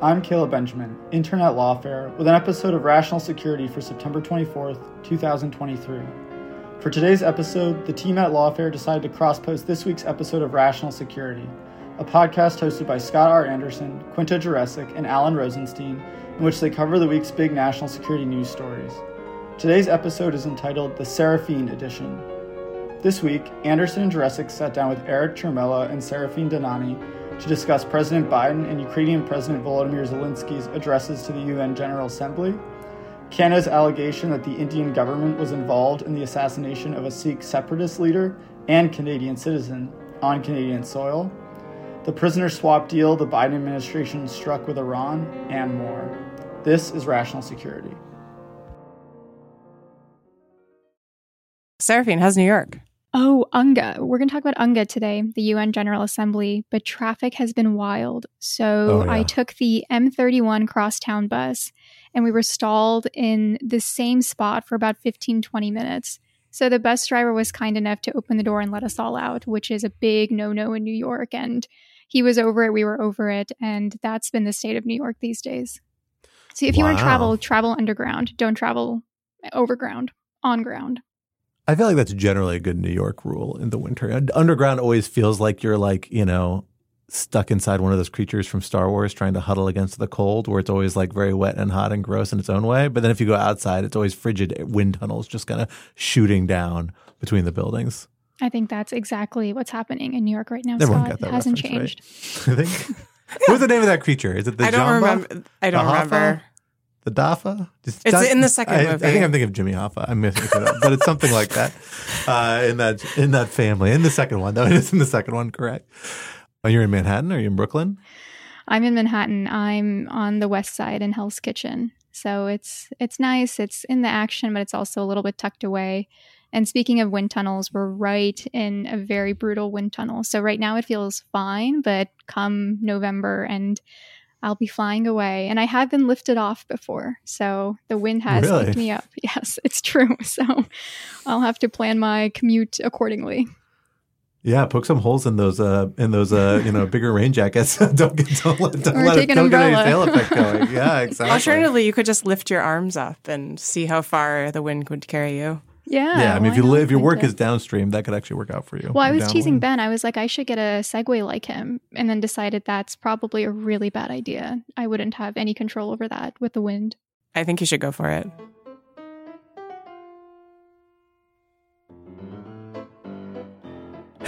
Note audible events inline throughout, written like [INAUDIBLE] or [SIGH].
I'm Caleb Benjamin, intern at Lawfare, with an episode of Rational Security for September 24th, 2023. For today's episode, the team at Lawfare decided to cross post this week's episode of Rational Security, a podcast hosted by Scott R. Anderson, Quinta Jurecic, and Alan Rosenstein, in which they cover the week's big national security news stories. Today's episode is entitled The Saraphin Edition. This week, Anderson and Jurecic sat down with Eric Ciaramella and Saraphin Dhanani to discuss President Biden and Ukrainian President Volodymyr Zelensky's addresses to the UN General Assembly, Canada's allegation that the Indian government was involved in the assassination of a Sikh separatist leader and Canadian citizen on Canadian soil, the prisoner swap deal the Biden administration struck with Iran, and more. This is Rational Security. Saraphin, how's New York? Oh, UNGA. We're going to talk about UNGA today, the UN General Assembly, but traffic has been wild. So Oh, yeah. I took the M31 crosstown bus and we were stalled in the same spot for about 15, 20 minutes. So the bus driver was kind enough to open the door and let us all out, which is a big no no in New York. And he was over it, we were over it. And that's been the state of New York these days. So if you want to travel, travel underground. Don't travel overground, on ground. I feel like that's generally a good New York rule in the winter. Underground always feels like you're like, you know, stuck inside one of those creatures from Star Wars trying to huddle against the cold, where it's always like very wet and hot and gross in its own way. But then if you go outside, it's always frigid wind tunnels just kind of shooting down between the buildings. I think that's exactly what's happening in New York right now. Everyone Scott. got that It hasn't changed. [LAUGHS] right? I think. What's the name of that creature? Is it the I don't Jamba? remember. I don't The Hoffa? remember. The Dafa? Just- It's John- in the second I, movie. I think I'm thinking of Jimmy Hoffa. I'm missing it up, but it's something like that uh, in that in that family. In the second one, though, it is in the second one. Correct. Are you're in Manhattan. Are you in Brooklyn? I'm in Manhattan. I'm on the west side in Hell's Kitchen. So it's it's nice. It's in the action, but it's also a little bit tucked away. And speaking of wind tunnels, we're right in a very brutal wind tunnel. So right now it feels fine, but come November and I'll be flying away. And I have been lifted off before. So the wind has Really? picked me up. [LAUGHS] Yes, it's true. [LAUGHS] So I'll have to plan my commute accordingly. Yeah, poke some holes in those uh in those uh you know bigger rain jackets. [LAUGHS] don't get don't let, don't Or let it, an don't get any umbrella. tail effect going. Yeah, exactly. Alternatively, you could just lift your arms up and see how far the wind would carry you. Yeah. yeah, I mean, if you live, if your work is uh, downstream, that could actually work out for you. Well, I was Downwind. teasing Ben. I was like, I should get a Segway like him, and then decided that's probably a really bad idea. I wouldn't have any control over that with the wind. I think you should go for it.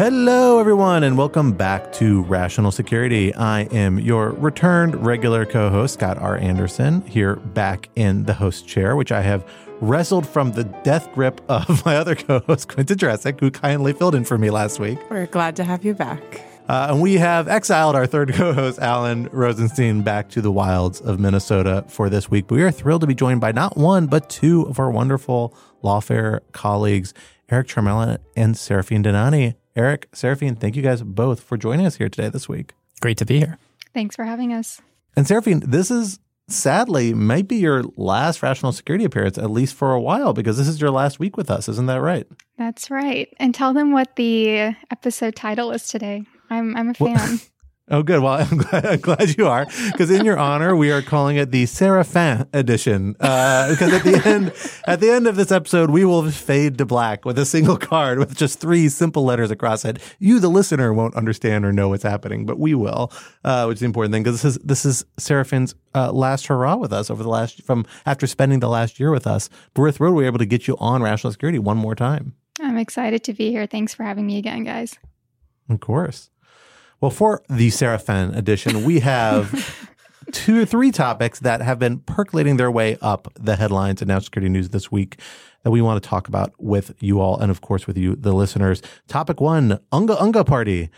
Hello, everyone, and welcome back to Rational Security. I am your returned regular co host, Scott R. Anderson, here back in the host chair, which I have wrestled from the death grip of [LAUGHS] my other co host, Quinta Jurecic, who kindly filled in for me last week. We're glad to have you back. Uh, and we have exiled our third [LAUGHS] co host, Alan Rosenstein, back to the wilds of Minnesota for this week. But we are thrilled to be joined by not one, but two of our wonderful Lawfare colleagues, Eric Ciaramella and Saraphin Dhanani. Eric, Saraphin, thank you guys both for joining us here today this week. Great to be here. Thanks for having us. And Saraphin, this is sadly might be your last rational security appearance, at least for a while, because this is your last week with us. Isn't that right? That's right. And tell them what the episode title is today. I'm I'm a Well- fan. [LAUGHS] Oh, good. Well, [LAUGHS] I'm glad, I'm glad you are, because in your honor, we are calling it the Saraphin edition. Uh, because at the end, at the end of this episode, we will fade to black with a single card with just three simple letters across it. You, the listener, won't understand or know what's happening, but we will, uh, which is the important thing because this is this is Saraphin's uh, last hurrah with us over the last from after spending the last year with us. Berith Road, we were able to get you on Rational Security one more time. I'm excited to be here. Thanks for having me again, guys. Of course. Well, for the Saraphin edition, we have [LAUGHS] two or three topics that have been percolating their way up the headlines and national security news this week that we want to talk about with you all and, of course, with you, the listeners. Topic one Unga Unga Party.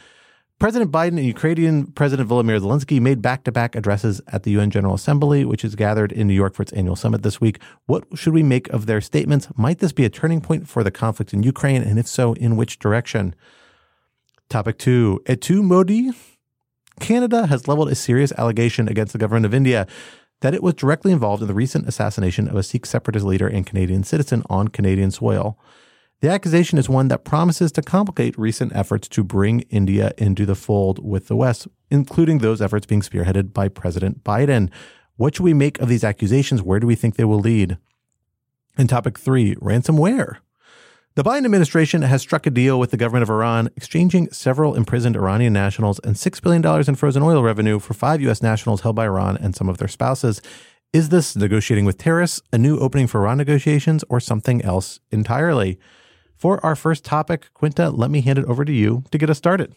President Biden and Ukrainian President Volodymyr Zelensky made back to back addresses at the UN General Assembly, which is gathered in New York for its annual summit this week. What should we make of their statements? Might this be a turning point for the conflict in Ukraine? And if so, in which direction? Topic two, Et Tu Modi. Canada has leveled a serious allegation against the government of India that it was directly involved in the recent assassination of a Sikh separatist leader and Canadian citizen on Canadian soil. The accusation is one that promises to complicate recent efforts to bring India into the fold with the West, including those efforts being spearheaded by President Biden. What should we make of these accusations? Where do we think they will lead? And topic three, ransomware. The Biden administration has struck a deal with the government of Iran, exchanging several imprisoned Iranian nationals and $6 billion in frozen oil revenue for five U.S. nationals held by Iran and some of their spouses. Is this negotiating with terrorists, a new opening for Iran negotiations, or something else entirely? For our first topic, Quinta, let me hand it over to you to get us started.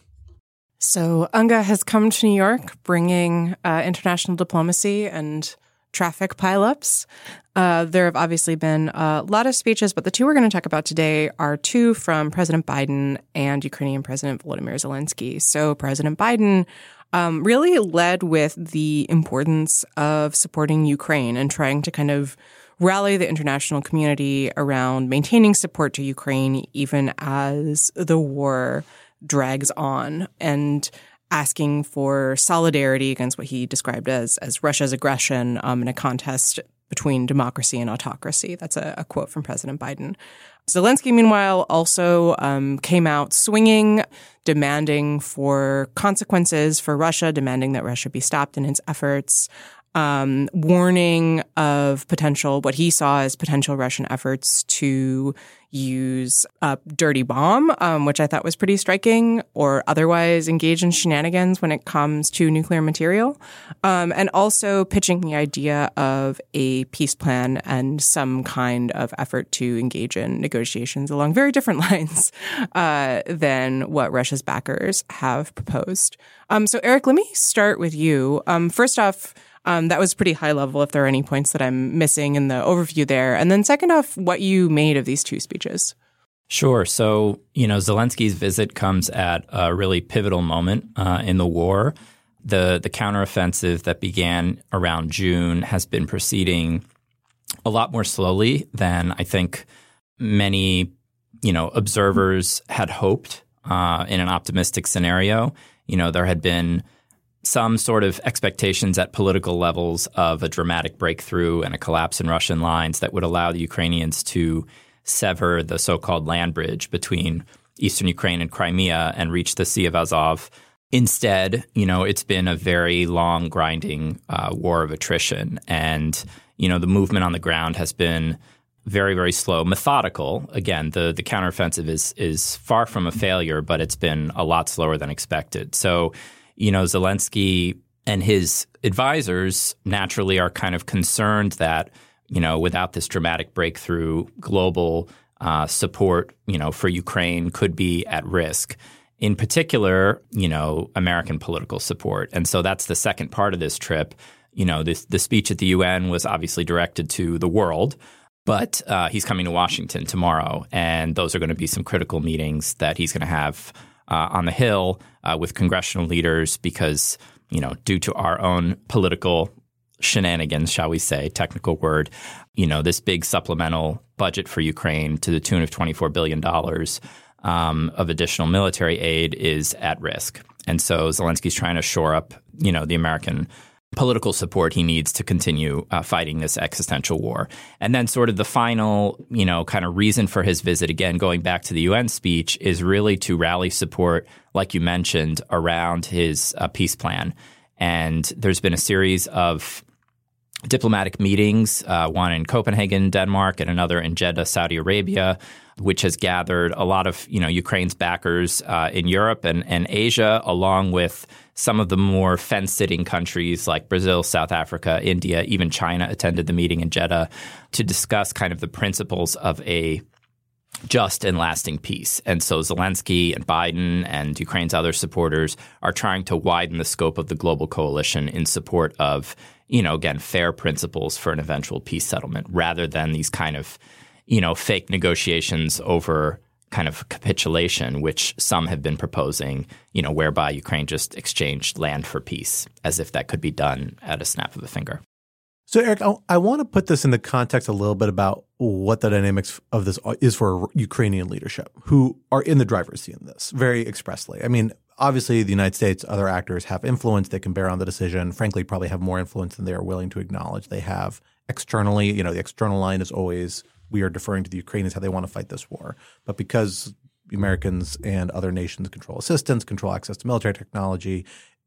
So, UNGA has come to New York bringing uh, international diplomacy and traffic pileups. Uh, there have obviously been a lot of speeches, but the two we're going to talk about today are two from President Biden and Ukrainian President Volodymyr Zelensky. So, President Biden um, really led with the importance of supporting Ukraine and trying to kind of rally the international community around maintaining support to Ukraine even as the war drags on. And asking for solidarity against what he described as as Russia's aggression um, in a contest between democracy and autocracy. That's a, a quote from President Biden. Zelensky, meanwhile, also um, came out swinging, demanding for consequences for Russia, demanding that Russia be stopped in its efforts um, warning of potential, what he saw as potential Russian efforts to use a dirty bomb, um, which I thought was pretty striking, or otherwise engage in shenanigans when it comes to nuclear material. Um, and also pitching the idea of a peace plan and some kind of effort to engage in negotiations along very different [LAUGHS] lines uh, than what Russia's backers have proposed. Um, so, Eric, let me start with you. Um, first off, um, that was pretty high level. If there are any points that I'm missing in the overview there, and then second off, what you made of these two speeches. Sure. So you know, Zelensky's visit comes at a really pivotal moment uh, in the war. The the counteroffensive that began around June has been proceeding a lot more slowly than I think many you know observers had hoped uh, in an optimistic scenario. You know, there had been some sort of expectations at political levels of a dramatic breakthrough and a collapse in Russian lines that would allow the Ukrainians to sever the so called land bridge between eastern Ukraine and Crimea and reach the Sea of Azov. Instead, you know, it's been a very long, grinding uh, war of attrition. And, you know, the movement on the ground has been very, very slow, methodical. Again, the, the counteroffensive is, is far from a failure, but it's been a lot slower than expected. So, you know, Zelensky and his advisors naturally are kind of concerned that, you know, without this dramatic breakthrough, global uh, support, you know, for Ukraine could be at risk. In particular, you know, American political support. And so that's the second part of this trip. You know, this, the speech at the UN was obviously directed to the world, but uh, he's coming to Washington tomorrow. And those are going to be some critical meetings that he's going to have uh, on the Hill uh, with congressional leaders because, you know, due to our own political shenanigans, shall we say, technical word, you know, this big supplemental budget for Ukraine to the tune of $24 billion um, of additional military aid is at risk. And so Zelensky's trying to shore up, you know, the American political support he needs to continue uh, fighting this existential war. And then, sort of the final, you know, kind of reason for his visit, again, going back to the UN speech, is really to rally support, like you mentioned, around his uh, peace plan. And there's been a series of diplomatic meetings, uh, one in Copenhagen, Denmark, and another in Jeddah, Saudi Arabia, which has gathered a lot of you know Ukraine's backers uh, in Europe and, and Asia, along with some of the more fence-sitting countries like Brazil, South Africa, India, even China attended the meeting in Jeddah to discuss kind of the principles of a just and lasting peace. And so Zelensky and Biden and Ukraine's other supporters are trying to widen the scope of the global coalition in support of, you know, again, fair principles for an eventual peace settlement rather than these kind of, you know, fake negotiations over kind of capitulation, which some have been proposing, you know, whereby Ukraine just exchanged land for peace as if that could be done at a snap of a finger. So, Eric, I, I, want to put this in the context a little bit about what the dynamics of this is for Ukrainian leadership, who are in the driver's seat in this very expressly. I mean, obviously, the United States, other actors have influence; they can bear on the decision. Frankly, probably have more influence than they are willing to acknowledge they have externally. You know, the external line is always we are deferring to the Ukrainians how they want to fight this war, but because Americans and other nations control assistance, control access to military technology,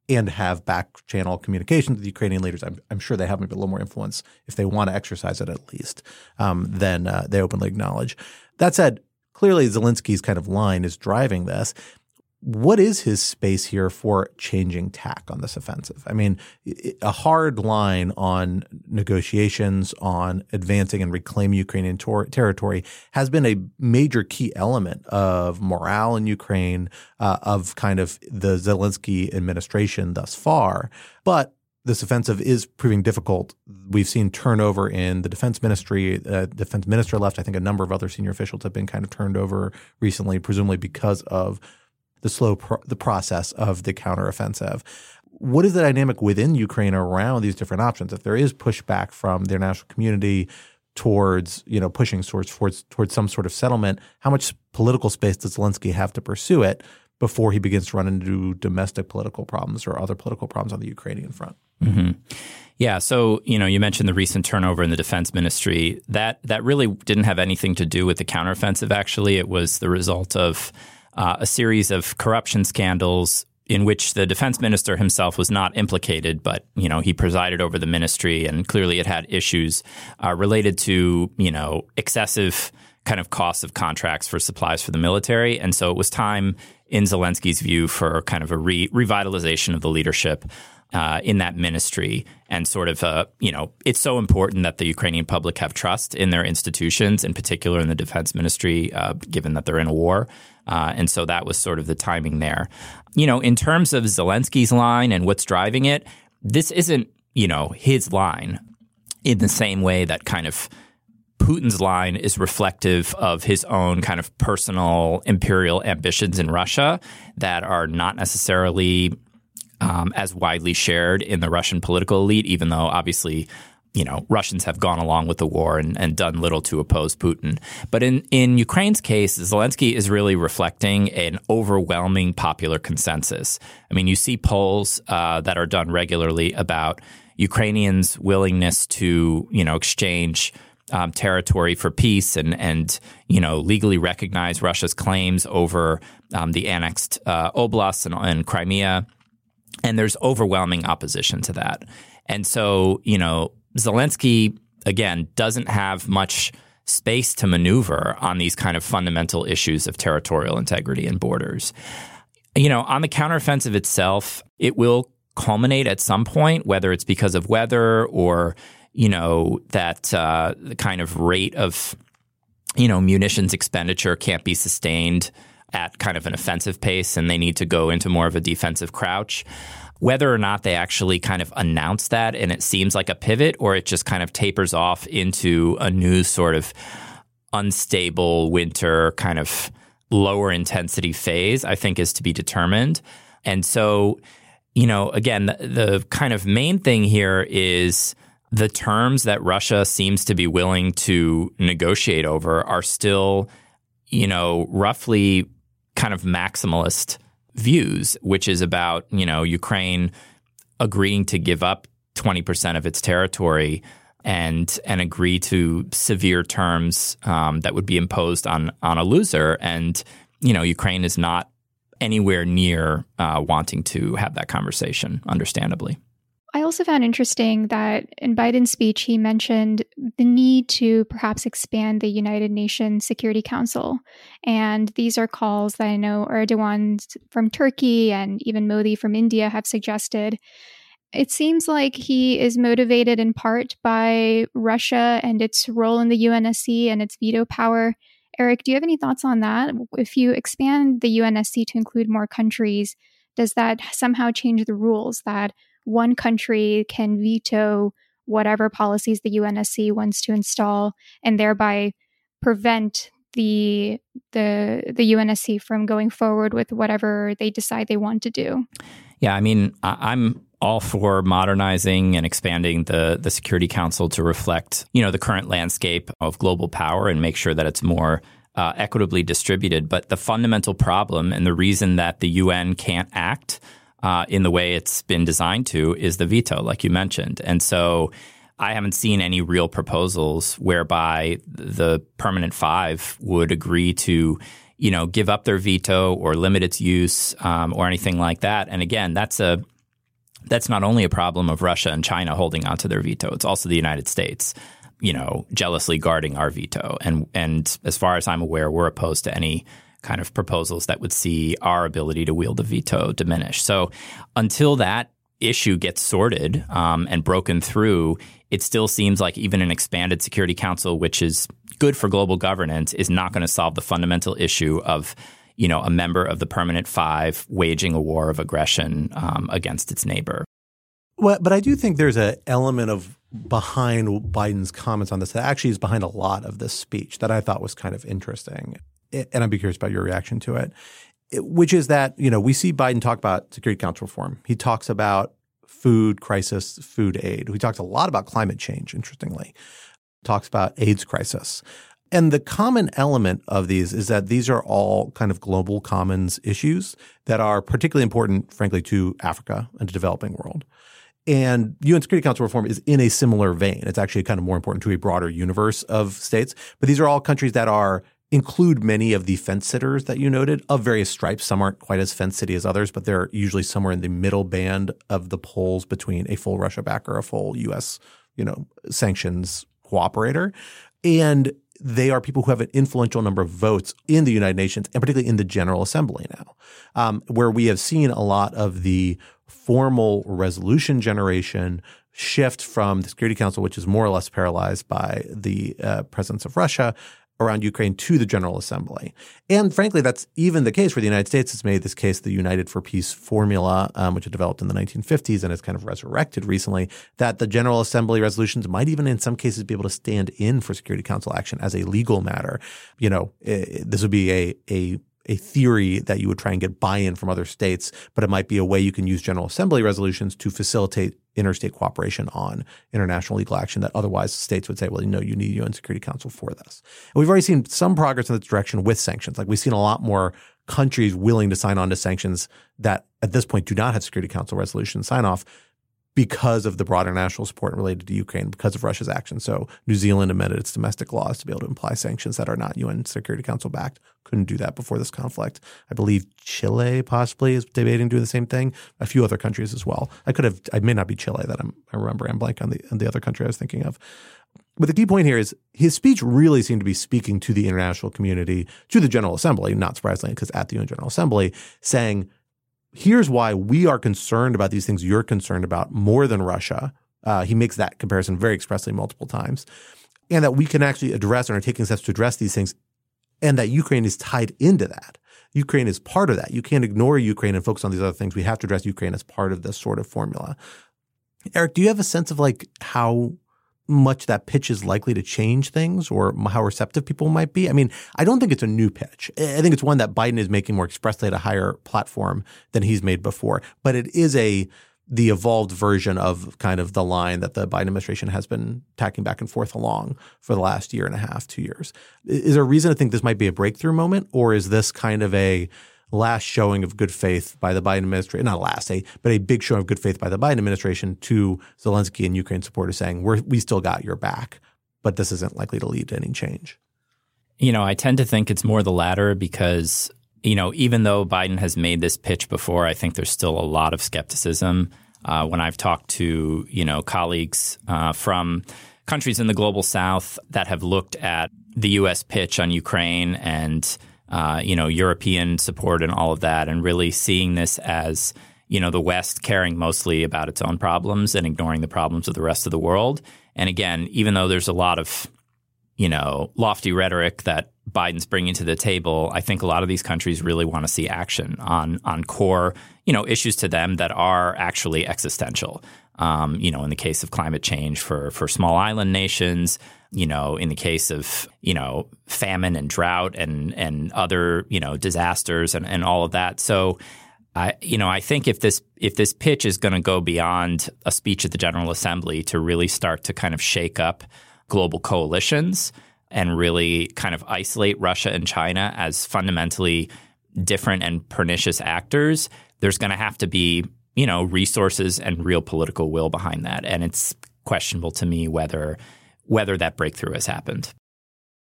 and have back channel communication to the Ukrainian leaders. I'm, I'm, sure they have maybe a little more influence if they want to exercise it at least um, than uh, they openly acknowledge. That said, clearly Zelensky's kind of line is driving this what is his space here for changing tack on this offensive? I mean, a hard line on negotiations, on advancing and reclaiming Ukrainian tor- territory has been a major key element of morale in Ukraine, uh, of kind of the Zelensky administration thus far. But this offensive is proving difficult. We've seen turnover in the defense ministry. Uh, defense minister left. I think a number of other senior officials have been kind of turned over recently, presumably because of the slow pro- the process of the counteroffensive. What is the dynamic within Ukraine around these different options? If there is pushback from the international community towards, you know, pushing towards, towards towards some sort of settlement, how much political space does Zelensky have to pursue it before he begins to run into domestic political problems or other political problems on the Ukrainian front? Mm-hmm. Yeah, so you know, you mentioned the recent turnover in the defense ministry. That that really didn't have anything to do with the counteroffensive. Actually, it was the result of uh, a series of corruption scandals in which the defense minister himself was not implicated, but you know he presided over the ministry, and clearly it had issues uh, related to you know excessive kind of costs of contracts for supplies for the military, and so it was time, in Zelensky's view, for kind of a re- revitalization of the leadership. Uh, in that ministry, and sort of, uh, you know, it's so important that the Ukrainian public have trust in their institutions, in particular in the defense ministry, uh, given that they're in a war. Uh, and so that was sort of the timing there. You know, in terms of Zelensky's line and what's driving it, this isn't, you know, his line in the same way that kind of Putin's line is reflective of his own kind of personal imperial ambitions in Russia that are not necessarily um, as widely shared in the Russian political elite, even though obviously you know, Russians have gone along with the war and, and, done little to oppose Putin. But in, in Ukraine's case, Zelensky is really reflecting an overwhelming popular consensus. I mean, you see polls uh, that are done regularly about Ukrainians' willingness to, you know, exchange um, territory for peace and, and, you know, legally recognize Russia's claims over um, the annexed uh, oblasts and, and Crimea. And there's overwhelming opposition to that. And so, you know, Zelensky, again, doesn't have much space to maneuver on these kind of fundamental issues of territorial integrity and borders. You know, on the counteroffensive itself, it will culminate at some point, whether it's because of weather or, you know, that uh, the kind of rate of, you know, munitions expenditure can't be sustained at kind of an offensive pace and they need to go into more of a defensive crouch whether or not they actually kind of announce that and it seems like a pivot or it just kind of tapers off into a new sort of unstable winter kind of lower intensity phase, I think is to be determined. And so, you know, again, the, the kind of main thing here is the terms that Russia seems to be willing to negotiate over are still, you know, roughly kind of maximalist views, which is about you know Ukraine agreeing to give up 20% of its territory and and agree to severe terms um, that would be imposed on on a loser. And you know, Ukraine is not anywhere near uh, wanting to have that conversation, understandably. I also found interesting that in Biden's speech, he mentioned the need to perhaps expand the United Nations Security Council. And these are calls that I know Erdogan from Turkey and even Modi from India have suggested. It seems like he is motivated in part by Russia and its role in the UNSC and its veto power. Eric, do you have any thoughts on that? If you expand the UNSC to include more countries, does that somehow change the rules that one country can veto whatever policies the UNSC wants to install and thereby prevent the the the UNSC from going forward with whatever they decide they want to do. Yeah, I mean, I'm all for modernizing and expanding the the Security Council to reflect, you know, the current landscape of global power and make sure that it's more uh, equitably distributed. But the fundamental problem and the reason that the UN can't act uh, in the way it's been designed to is the veto, like you mentioned. And so I haven't seen any real proposals whereby the permanent five would agree to, you know, give up their veto or limit its use um, or anything like that. And again, that's a that's not only a problem of Russia and China holding onto their veto; it's also the United States, you know, jealously guarding our veto. And and as far as I'm aware, we're opposed to any kind of proposals that would see our ability to wield a veto diminish. So until that issue gets sorted um, and broken through, it still seems like even an expanded Security Council, which is good for global governance, is not going to solve the fundamental issue of you know a member of the permanent five waging a war of aggression um, against its neighbor. Well, but I do think there's an element of behind Biden's comments on this that actually is behind a lot of this speech that I thought was kind of interesting and I'd be curious about your reaction to it, which is that, you know, we see Biden talk about Security Council reform. He talks about food crisis, food aid. He talks a lot about climate change, interestingly. Talks about AIDS crisis. And the common element of these is that these are all kind of global commons issues that are particularly important, frankly, to Africa and to developing world. And UN Security Council reform is in a similar vein. It's actually kind of more important to a broader universe of states. But these are all countries that are include many of the fence sitters that you noted of various stripes. Some aren't quite as fence city as others, but they're usually somewhere in the middle band of the poles between a full Russia backer, a full U.S. you know sanctions cooperator, and they are people who have an influential number of votes in the United Nations and particularly in the General Assembly now, um, where we have seen a lot of the formal resolution generation shift from the Security Council, which is more or less paralyzed by the uh, presence of Russia, around Ukraine to the General Assembly. And frankly, that's even the case for the United States. It's made this case the United for Peace formula, um, which was developed in the 1950s and has kind of resurrected recently, that the General Assembly resolutions might even in some cases be able to stand in for Security Council action as a legal matter. You know, it, this would be a, a a theory that you would try and get buy-in from other states, but it might be a way you can use General Assembly resolutions to facilitate interstate cooperation on international legal action that otherwise states would say, well, no, you need UN Security Council for this. And we've already seen some progress in this direction with sanctions. Like we've seen a lot more countries willing to sign on to sanctions that at this point do not have Security Council resolution sign off because of the broader national support related to Ukraine, because of Russia's action. So New Zealand amended its domestic laws to be able to imply sanctions that are not UN Security Council backed. Couldn't do that before this conflict. I believe Chile possibly is debating doing the same thing. A few other countries as well. I could have. I may not be Chile that I'm, I remember. I'm blank on the on the other country I was thinking of. But the key point here is his speech really seemed to be speaking to the international community, to the General Assembly, not surprisingly, because at the UN General Assembly, saying here's why we are concerned about these things you're concerned about more than Russia. Uh, he makes that comparison very expressly multiple times. And that we can actually address and are taking steps to address these things, and that Ukraine is tied into that. Ukraine is part of that. You can't ignore Ukraine and focus on these other things. We have to address Ukraine as part of this sort of formula. Eric, do you have a sense of like how much that pitch is likely to change things or how receptive people might be. I mean, I don't think it's a new pitch. I think it's one that Biden is making more expressly at a higher platform than he's made before. But it is a the evolved version of kind of the line that the Biden administration has been tacking back and forth along for the last year and a half, two years. Is there a reason to think this might be a breakthrough moment, or is this kind of a last showing of good faith by the Biden administration, not last, a, but a big showing of good faith by the Biden administration to Zelensky and Ukraine supporters saying, We're, we still got your back, but this isn't likely to lead to any change? You know, I tend to think it's more the latter because, you know, even though Biden has made this pitch before, I think there's still a lot of skepticism. Uh, when I've talked to, you know, colleagues uh, from countries in the global south that have looked at the U.S. pitch on Ukraine and uh, you know European support and all of that, and really seeing this as you know the West caring mostly about its own problems and ignoring the problems of the rest of the world. And again, even though there's a lot of you know lofty rhetoric that Biden's bringing to the table, I think a lot of these countries really want to see action on on core you know issues to them that are actually existential. Um, you know, in the case of climate change for for small island nations, you know, in the case of, you know, famine and drought and and other, you know, disasters and, and all of that. So I you know, I think if this if this pitch is going to go beyond a speech at the General Assembly to really start to kind of shake up global coalitions and really kind of isolate Russia and China as fundamentally different and pernicious actors, there's going to have to be, you know, resources and real political will behind that. And it's questionable to me whether whether that breakthrough has happened.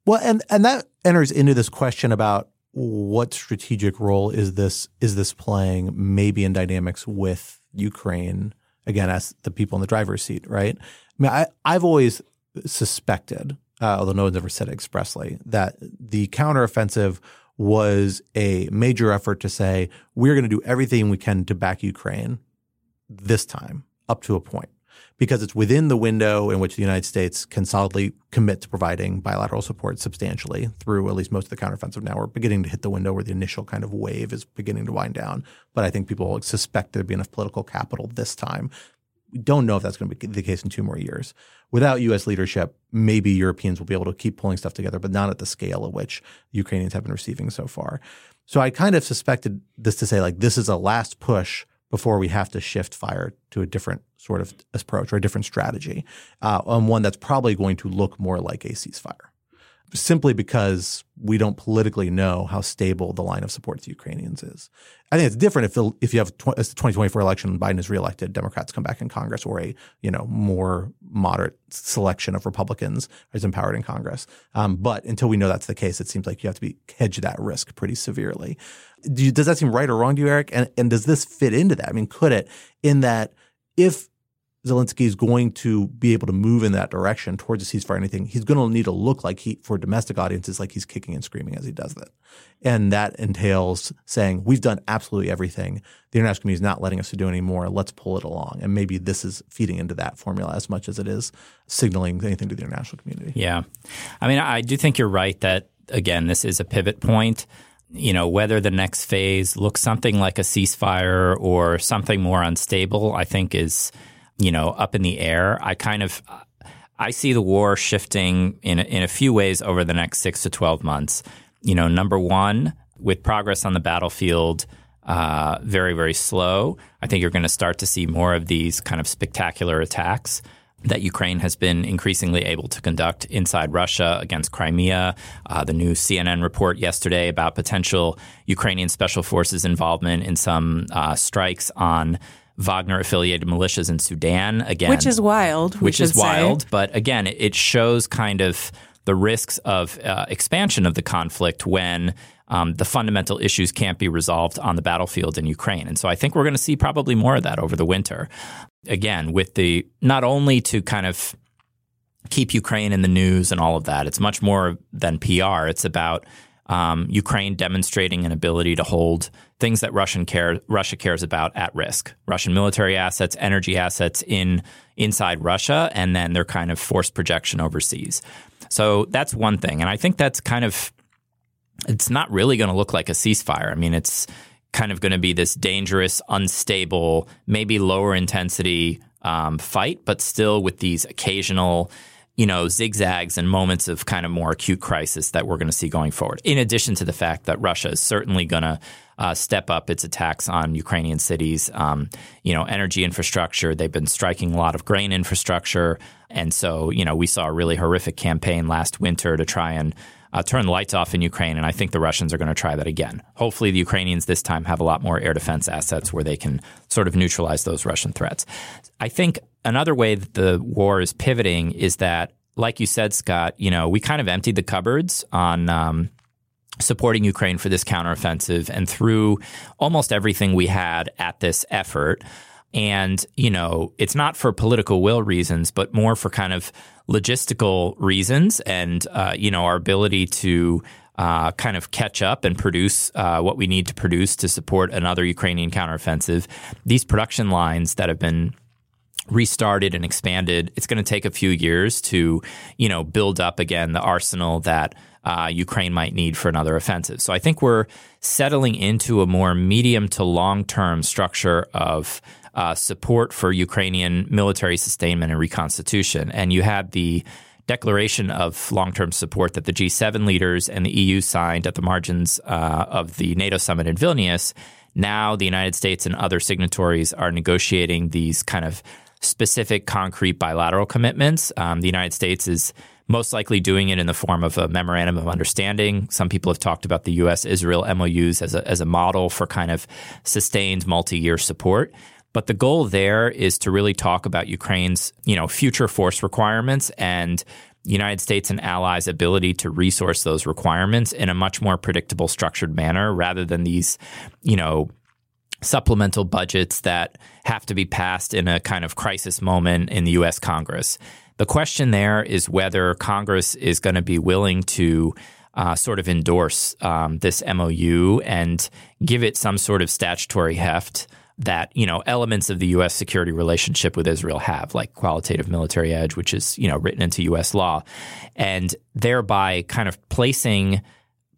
Well, and and that enters into this question about what strategic role is this is this playing maybe in dynamics with Ukraine again as the people in the driver's seat, right? I mean, I, I've always suspected, uh, although no one's ever said it expressly, that the counteroffensive was a major effort to say we're going to do everything we can to back Ukraine this time up to a point because it's within the window in which the United States can solidly commit to providing bilateral support substantially through at least most of the counteroffensive. Now we're beginning to hit the window where the initial kind of wave is beginning to wind down. But I think people suspect there'd be enough political capital this time. We don't know if that's going to be the case in two more years. Without U.S. leadership, maybe Europeans will be able to keep pulling stuff together, but not at the scale at which Ukrainians have been receiving so far. So I kind of suspected this to say, like, this is a last push before we have to shift fire to a different sort of approach or a different strategy, uh, and one that's probably going to look more like a ceasefire simply because we don't politically know how stable the line of support to Ukrainians is. I think it's different if the, if you have tw- the 2024 election and Biden is reelected, Democrats come back in Congress, or a you know more moderate selection of Republicans is empowered in Congress. Um, but until we know that's the case, it seems like you have to be hedge that risk pretty severely. Do you, does that seem right or wrong to you, Eric? And and does this fit into that? I mean, could it in that if Zelensky is going to be able to move in that direction towards a ceasefire anything, he's going to need to look like he, for domestic audiences, like he's kicking and screaming as he does that. And that entails saying, we've done absolutely everything. The international community is not letting us do any more. Let's pull it along. And maybe this is feeding into that formula as much as it is signaling anything to the international community. Yeah. I mean, I do think you're right that, again, this is a pivot point you know, whether the next phase looks something like a ceasefire or something more unstable, I think is you know, up in the air. I kind of I see the war shifting in in a few ways over the next six to twelve months. You know, number one, with progress on the battlefield. Uh, very, very slow. I think you're going to start to see more of these kind of spectacular attacks that Ukraine has been increasingly able to conduct inside Russia against Crimea. Uh, the new CNN report yesterday about potential Ukrainian special forces involvement in some uh, strikes on Wagner affiliated militias in Sudan again, which is wild. Which is wild, say. but again, it shows kind of the risks of uh, expansion of the conflict when um, the fundamental issues can't be resolved on the battlefield in Ukraine. And so I think we're going to see probably more of that over the winter. Again, with the not only to kind of keep Ukraine in the news and all of that, it's much more than PR. It's about um, Ukraine demonstrating an ability to hold things that Russian care, Russia cares about at risk. Russian military assets, energy assets in inside Russia, and then their kind of forced projection overseas. So that's one thing, and I think that's kind of it's not really going to look like a ceasefire. I mean, it's kind of going to be this dangerous, unstable, maybe lower intensity um, fight, but still with these occasional you know, zigzags and moments of kind of more acute crisis that we're going to see going forward. In addition to the fact that Russia is certainly going to uh, step up its attacks on Ukrainian cities, um, you know, energy infrastructure. They've been striking a lot of grain infrastructure. And so, you know, we saw a really horrific campaign last winter to try and uh, turn the lights off in Ukraine. And I think the Russians are going to try that again. Hopefully, the Ukrainians this time have a lot more air defense assets where they can sort of neutralize those Russian threats. I think another way that the war is pivoting is that, like you said, Scott, you know, we kind of emptied the cupboards on. Um, supporting Ukraine for this counteroffensive and through almost everything we had at this effort. And, you know, it's not for political will reasons, but more for kind of logistical reasons and, uh, you know, our ability to uh, kind of catch up and produce uh, what we need to produce to support another Ukrainian counteroffensive. These production lines that have been restarted and expanded, it's going to take a few years to, you know, build up again the arsenal that uh, Ukraine might need for another offensive. So I think we're settling into a more medium to long term structure of uh, support for Ukrainian military sustainment and reconstitution. And you had the declaration of long term support that the G7 leaders and the EU signed at the margins uh, of the NATO summit in Vilnius. Now, the United States and other signatories are negotiating these kind of specific, concrete bilateral commitments. Um, the United States is most likely doing it in the form of a memorandum of understanding. Some people have talked about the U.S. Israel MOUs as a, as a model for kind of sustained multi year support. But the goal there is to really talk about Ukraine's, you know, future force requirements and United States and allies' ability to resource those requirements in a much more predictable, structured manner rather than these, you know, supplemental budgets that have to be passed in a kind of crisis moment in the US Congress. The question there is whether Congress is going to be willing to uh, sort of endorse um, this MOU and give it some sort of statutory heft that you know elements of the U.S. security relationship with Israel have, like qualitative military edge, which is you know written into U.S. law, and thereby kind of placing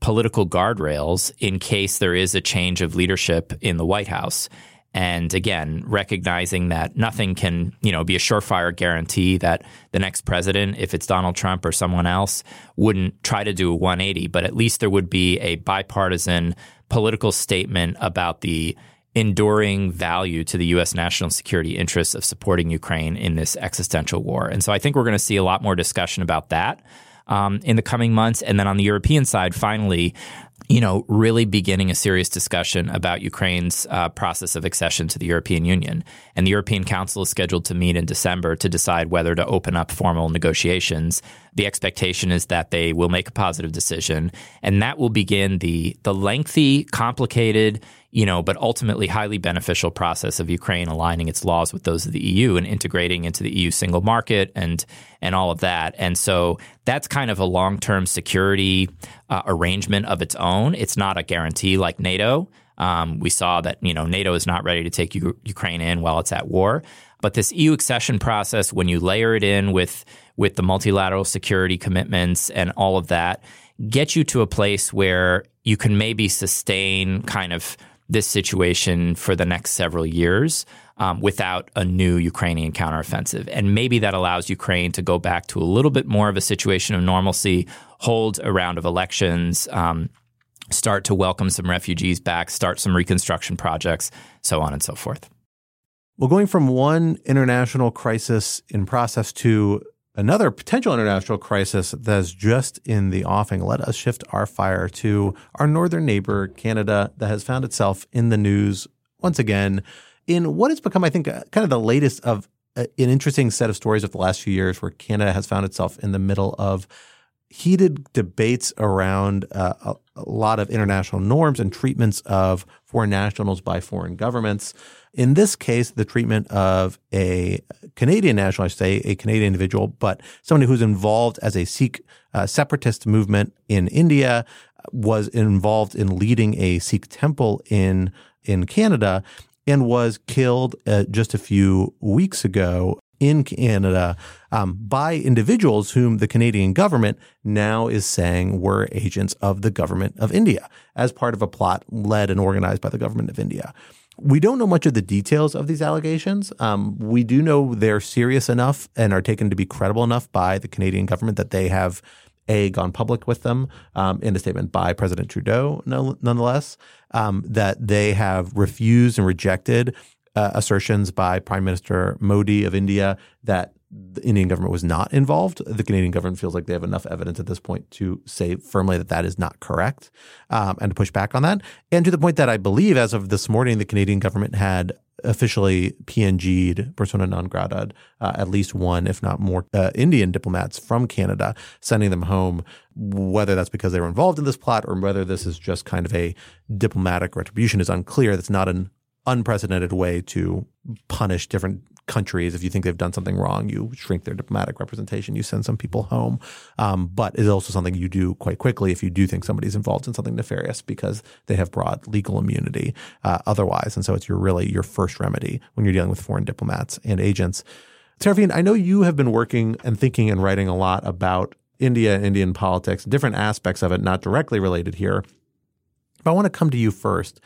political guardrails in case there is a change of leadership in the White House. And again, recognizing that nothing can, you know, be a surefire guarantee that the next president, if it's Donald Trump or someone else, wouldn't try to do a 180, but at least there would be a bipartisan political statement about the enduring value to the U.S. national security interests of supporting Ukraine in this existential war. And so I think we're going to see a lot more discussion about that. Um, in the coming months. And then on the European side, finally, you know, really beginning a serious discussion about Ukraine's uh, process of accession to the European Union. And the European Council is scheduled to meet in December to decide whether to open up formal negotiations. The expectation is that they will make a positive decision, and that will begin the the lengthy, complicated, you know, but ultimately highly beneficial process of Ukraine aligning its laws with those of the EU and integrating into the EU single market and and all of that. And so that's kind of a long term security uh, arrangement of its own. It's not a guarantee like NATO. Um, we saw that you know NATO is not ready to take U- Ukraine in while it's at war. But this EU accession process, when you layer it in with with the multilateral security commitments and all of that, gets you to a place where you can maybe sustain kind of this situation for the next several years um, without a new Ukrainian counteroffensive. And maybe that allows Ukraine to go back to a little bit more of a situation of normalcy, hold a round of elections, um, start to welcome some refugees back, start some reconstruction projects, so on and so forth. Well, going from one international crisis in process to another potential international crisis that's just in the offing. Let us shift our fire to our northern neighbor, Canada, that has found itself in the news once again in what has become, I think, uh, kind of the latest of uh, an interesting set of stories of the last few years where Canada has found itself in the middle of heated debates around uh, a, a, lot of international norms and treatments of foreign nationals by foreign governments. In this case, the treatment of a Canadian national, I say a Canadian individual, but somebody who's involved as a Sikh uh, separatist movement in India, was involved in leading a Sikh temple in in Canada, and was killed uh, just a few weeks ago in Canada um, by individuals whom the Canadian government now is saying were agents of the government of India as part of a plot led and organized by the government of India. We don't know much of the details of these allegations. Um, we do know they're serious enough and are taken to be credible enough by the Canadian government that they have a gone public with them um, in a statement by President Trudeau, no, nonetheless, um, that they have refused and rejected uh, assertions by Prime Minister Modi of India that the Indian government was not involved. The Canadian government feels like they have enough evidence at this point to say firmly that that is not correct um, and to push back on that. And to the point that I believe, as of this morning, the Canadian government had officially PNG'd, persona non grata, uh, at least one, if not more, uh, Indian diplomats from Canada, sending them home, whether that's because they were involved in this plot or whether this is just kind of a diplomatic retribution is unclear. That's not an unprecedented way to punish different countries. If you think they've done something wrong, you shrink their diplomatic representation, you send some people home. Um, but it's also something you do quite quickly if you do think somebody's involved in something nefarious because they have broad legal immunity uh, otherwise. And so it's your really your first remedy when you're dealing with foreign diplomats and agents. Saraphin, I know you have been working and thinking and writing a lot about India, Indian politics, different aspects of it, not directly related here. But I want to come to you first.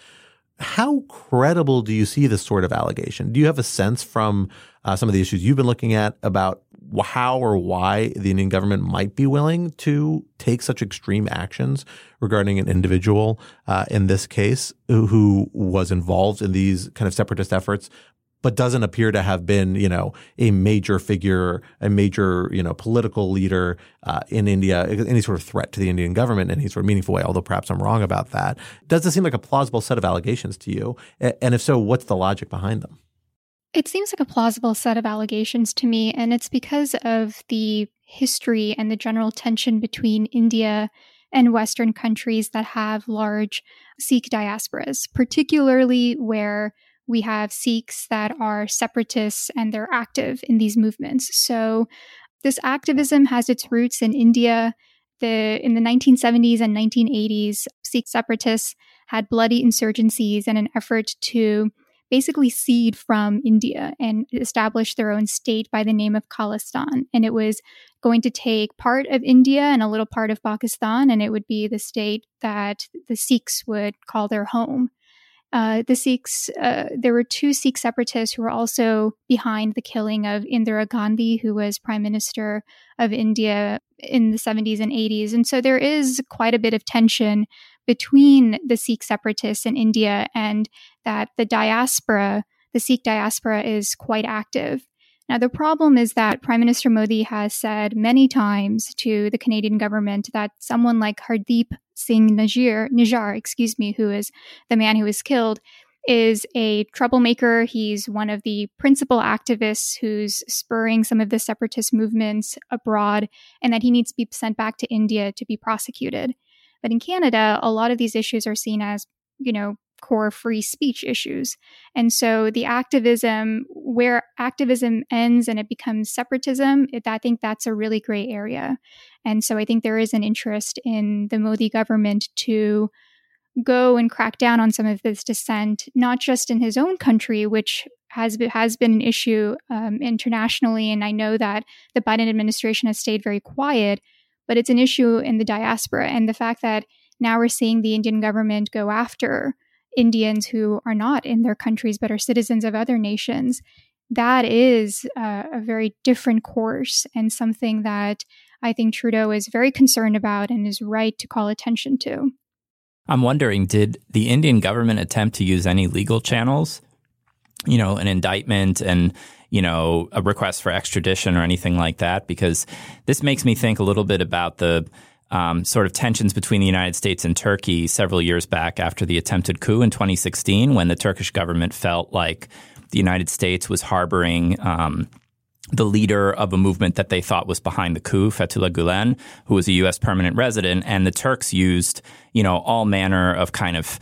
How credible do you see this sort of allegation? Do you have a sense from uh, some of the issues you've been looking at about how or why the Indian government might be willing to take such extreme actions regarding an individual uh, in this case who, who was involved in these kind of separatist efforts, but doesn't appear to have been, you know, a major figure, a major, you know, political leader uh, in India, any sort of threat to the Indian government in any sort of meaningful way. Although perhaps I'm wrong about that. Does this seem like a plausible set of allegations to you? And if so, what's the logic behind them? It seems like a plausible set of allegations to me, and it's because of the history and the general tension between India and Western countries that have large Sikh diasporas, particularly where we have Sikhs that are separatists and they're active in these movements. So this activism has its roots in India. The, in the 1970s and 1980s, Sikh separatists had bloody insurgencies and an effort to basically cede from India and establish their own state by the name of Khalistan. And it was going to take part of India and a little part of Pakistan, and it would be the state that the Sikhs would call their home. Uh, the Sikhs, uh, there were two Sikh separatists who were also behind the killing of Indira Gandhi, who was Prime Minister of India in the 70s and 80s. And so there is quite a bit of tension between the Sikh separatists in India and that the diaspora, the Sikh diaspora, is quite active. Now, the problem is that Prime Minister Modi has said many times to the Canadian government that someone like Hardeep Singh Nijjar, Nijjar, excuse me, who is the man who was killed, is a troublemaker. He's one of the principal activists who's spurring some of the separatist movements abroad, and that he needs to be sent back to India to be prosecuted. But in Canada, a lot of these issues are seen as, you know, core free speech issues. And so the activism, where activism ends and it becomes separatism, it, I think that's a really gray area. And so I think there is an interest in the Modi government to go and crack down on some of this dissent, not just in his own country, which has been, has been an issue um, internationally. And I know that the Biden administration has stayed very quiet, but it's an issue in the diaspora. And the fact that now we're seeing the Indian government go after Indians who are not in their countries but are citizens of other nations, that is uh, a very different course and something that I think Trudeau is very concerned about and is right to call attention to. I'm wondering did the Indian government attempt to use any legal channels? You know, an indictment and you know, a request for extradition or anything like that, because this makes me think a little bit about the um, sort of tensions between the United States and Turkey several years back after the attempted coup in 2016, when the Turkish government felt like the United States was harboring. Um, the leader of a movement that they thought was behind the coup, Fethullah Gulen, who was a U.S. permanent resident, and the Turks used, you know, all manner of kind of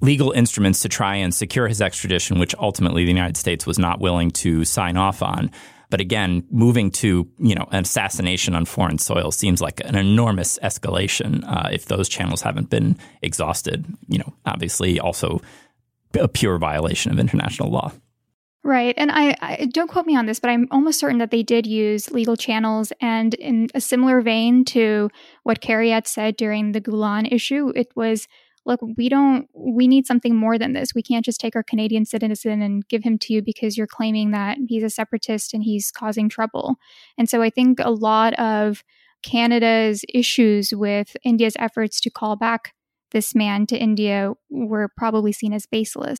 legal instruments to try and secure his extradition, which ultimately the United States was not willing to sign off on. But again, moving to you know an assassination on foreign soil seems like an enormous escalation uh, if those channels haven't been exhausted. You know, obviously also a pure violation of international law. Right. And I, I, don't quote me on this, but I'm almost certain that they did use legal channels. And in a similar vein to what Eric said during the Gulen issue, it was look, we don't, we need something more than this. We can't just take our Canadian citizen and give him to you because you're claiming that he's a separatist and he's causing trouble. And so I think a lot of Canada's issues with India's efforts to call back this man to India were probably seen as baseless.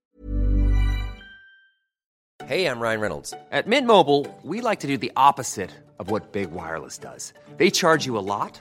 Hey, I'm Ryan Reynolds. At Mint Mobile, we like to do the opposite of what Big Wireless does. They charge you a lot,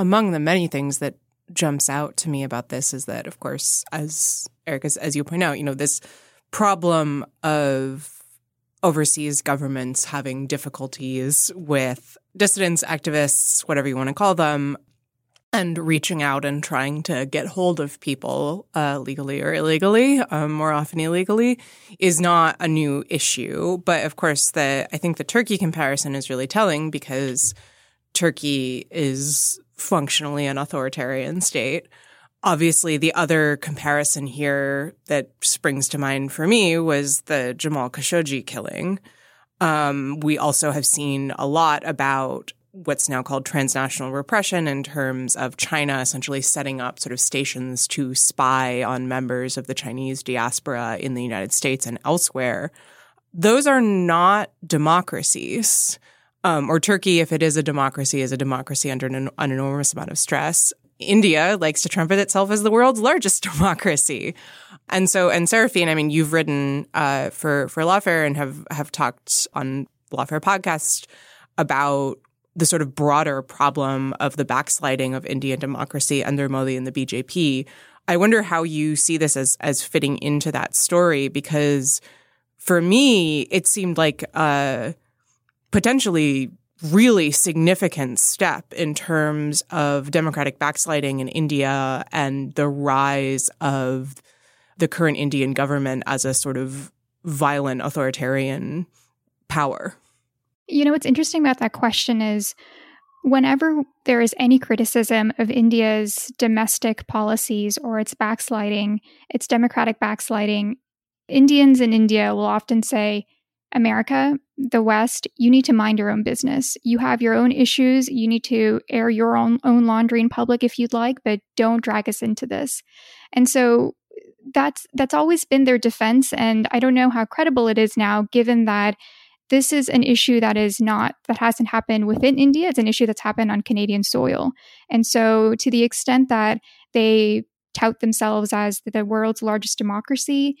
among the many things that jumps out to me about this is that, of course, as Eric, as, as you point out, you know, this problem of overseas governments having difficulties with dissidents, activists, whatever you want to call them, and reaching out and trying to get hold of people uh, legally or illegally, um, more often illegally, is not a new issue. But of course, the I think the Turkey comparison is really telling because Turkey is functionally an authoritarian state. Obviously, the other comparison here that springs to mind for me was the Jamal Khashoggi killing. Um, we also have seen a lot about what's now called transnational repression in terms of China essentially setting up sort of stations to spy on members of the Chinese diaspora in the United States and elsewhere. Those are not democracies. Um, or Turkey, if it is a democracy, is a democracy under an, an enormous amount of stress. India likes to trumpet itself as the world's [LAUGHS] largest democracy. And so, and Saraphin, I mean, you've written uh, for for Lawfare and have have talked on Lawfare podcast about the sort of broader problem of the backsliding of Indian democracy under Modi and the BJP. I wonder how you see this as as fitting into that story because for me, it seemed like a potentially really significant step in terms of democratic backsliding in India and the rise of the current Indian government as a sort of violent authoritarian power. You know, what's interesting about that question is whenever there is any criticism of India's domestic policies or its backsliding, its democratic backsliding, Indians in India will often say, America, the West, you need to mind your own business. You have your own issues. You need to air your own, own laundry in public if you'd like, but don't drag us into this. And so that's that's always been their defense and I don't know how credible it is now given that this is an issue that is not that hasn't happened within India it's an issue that's happened on Canadian soil and so to the extent that they tout themselves as the world's largest democracy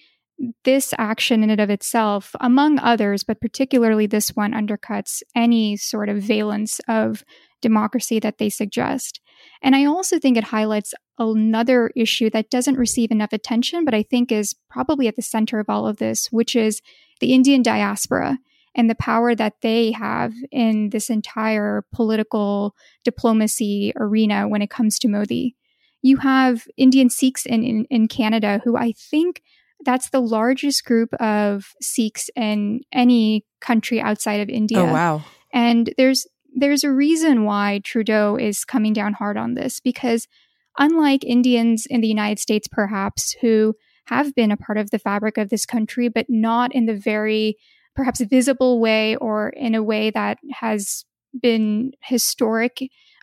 this action in and of itself, among others, but particularly this one, undercuts any sort of valence of democracy that they suggest. And I also think it highlights another issue that doesn't receive enough attention, but I think is probably at the center of all of this, which is the Indian diaspora and the power that they have in this entire political diplomacy arena when it comes to Modi. You have Indian Sikhs in, in, in Canada who I think that's the largest group of Sikhs in any country outside of India. Oh wow. And there's there's a reason why Trudeau is coming down hard on this because unlike Indians in the United States perhaps who have been a part of the fabric of this country but not in the very perhaps visible way or in a way that has been historic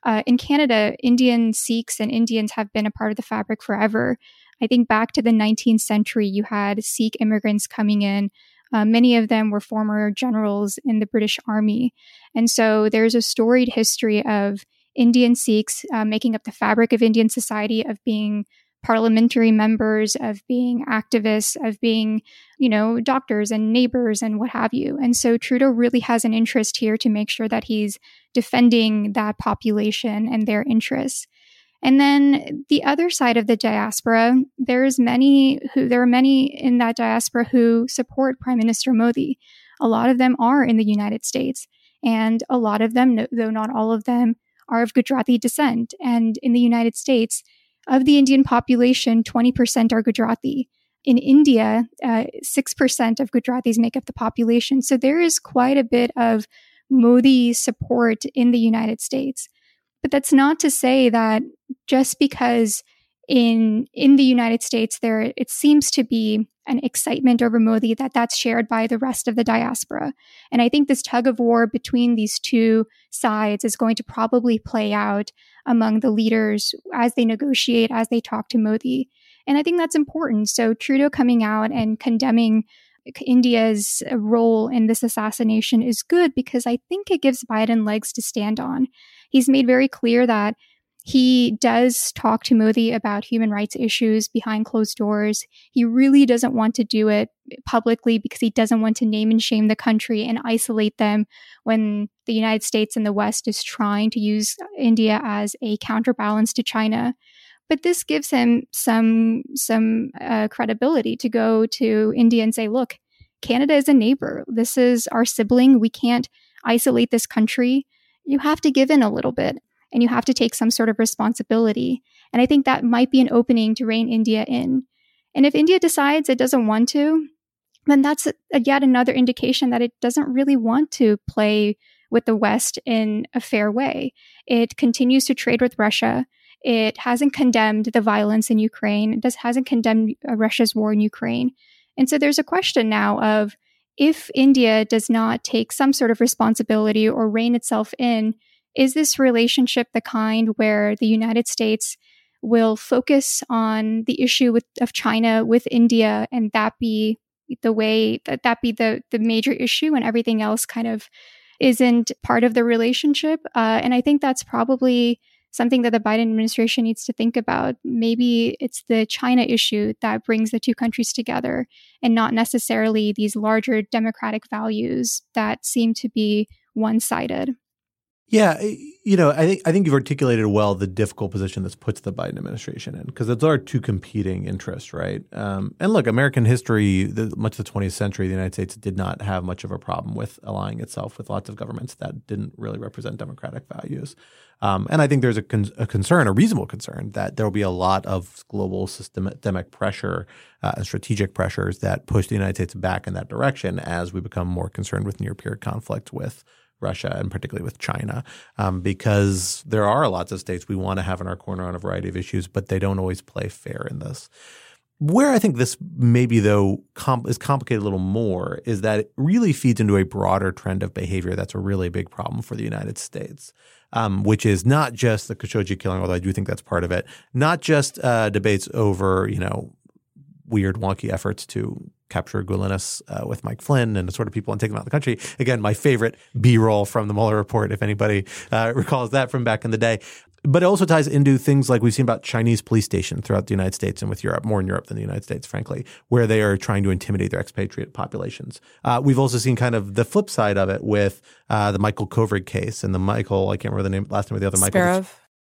uh, in Canada, Indian Sikhs and Indians have been a part of the fabric forever. I think back to the 19th century, you had Sikh immigrants coming in. Uh, many of them were former generals in the British Army. And so there's a storied history of Indian Sikhs uh, making up the fabric of Indian society, of being parliamentary members, of being activists, of being, you know, doctors and neighbors and what have you. And so Trudeau really has an interest here to make sure that he's defending that population and their interests. And then the other side of the diaspora, there's many who there are many in that diaspora who support Prime Minister Modi. a lot of them are in the United States. And a lot of them, though not all of them, are of Gujarati descent. And in the United States, of the Indian population, 20% are Gujarati. In India, uh, 6% of Gujaratis make up the population. So there is quite a bit of Modi support in the United States. But that's not to say that just because in in the United States there it seems to be an excitement over Modi that that's shared by the rest of the diaspora. And I think this tug of war between these two sides is going to probably play out among the leaders as they negotiate, as they talk to Modi. And I think that's important. So Trudeau coming out and condemning India's role in this assassination is good because I think it gives Biden legs to stand on. He's made very clear that he does talk to Modi about human rights issues behind closed doors. He really doesn't want to do it publicly because he doesn't want to name and shame the country and isolate them when the United States and the West is trying to use India as a counterbalance to China. But this gives him some some uh, credibility to go to India and say, "Look, Canada is a neighbor. This is our sibling. We can't isolate this country. You have to give in a little bit and you have to take some sort of responsibility. And I think that might be an opening to rein India in. And if India decides it doesn't want to, then that's a, yet another indication that it doesn't really want to play with the West in a fair way. It continues to trade with Russia. It hasn't condemned the violence in Ukraine. It does, hasn't condemned Russia's war in Ukraine. And so there's a question now of if India does not take some sort of responsibility or rein itself in, is this relationship the kind where the United States will focus on the issue with, of China with India and that be the way that that be the the major issue and everything else kind of isn't part of the relationship? Uh, and I think that's probably something that the Biden administration needs to think about. Maybe it's the China issue that brings the two countries together and not necessarily these larger democratic values that seem to be one sided. Yeah, you know, I think I think you've articulated well the difficult position this puts the Biden administration in because those are two competing interests, right? Um, and look, American history, the, much of the 20th century, the United States did not have much of a problem with allying itself with lots of governments that didn't really represent democratic values. Um, and I think there's a, con- a, concern, a reasonable concern, that there will be a lot of global systemic pressure uh, and strategic pressures that push the United States back in that direction as we become more concerned with near peer conflict with Russia and particularly with China, um, because there are lots of states we want to have in our corner on a variety of issues, but they don't always play fair in this. Where I think this maybe though is complicated a little more is that it really feeds into a broader trend of behavior that's a really big problem for the United States, um, which is not just the Khashoggi killing, although I do think that's part of it, not just uh, debates over you know weird, wonky efforts to capture Gulenis uh, with Mike Flynn and the sort of people and take them out of the country. Again, my favorite B roll from the Mueller report, if anybody uh, [LAUGHS] recalls that from back in the day. But it also ties into things like we've seen about Chinese police stations throughout the United States and with Europe, more in Europe than the United States, frankly, where they are trying to intimidate their expatriate populations. Uh, we've also seen kind of the flip side of it with uh, the Michael Kovrig case and the Michael, I can't remember the name, last name of the other Michael. Spavor.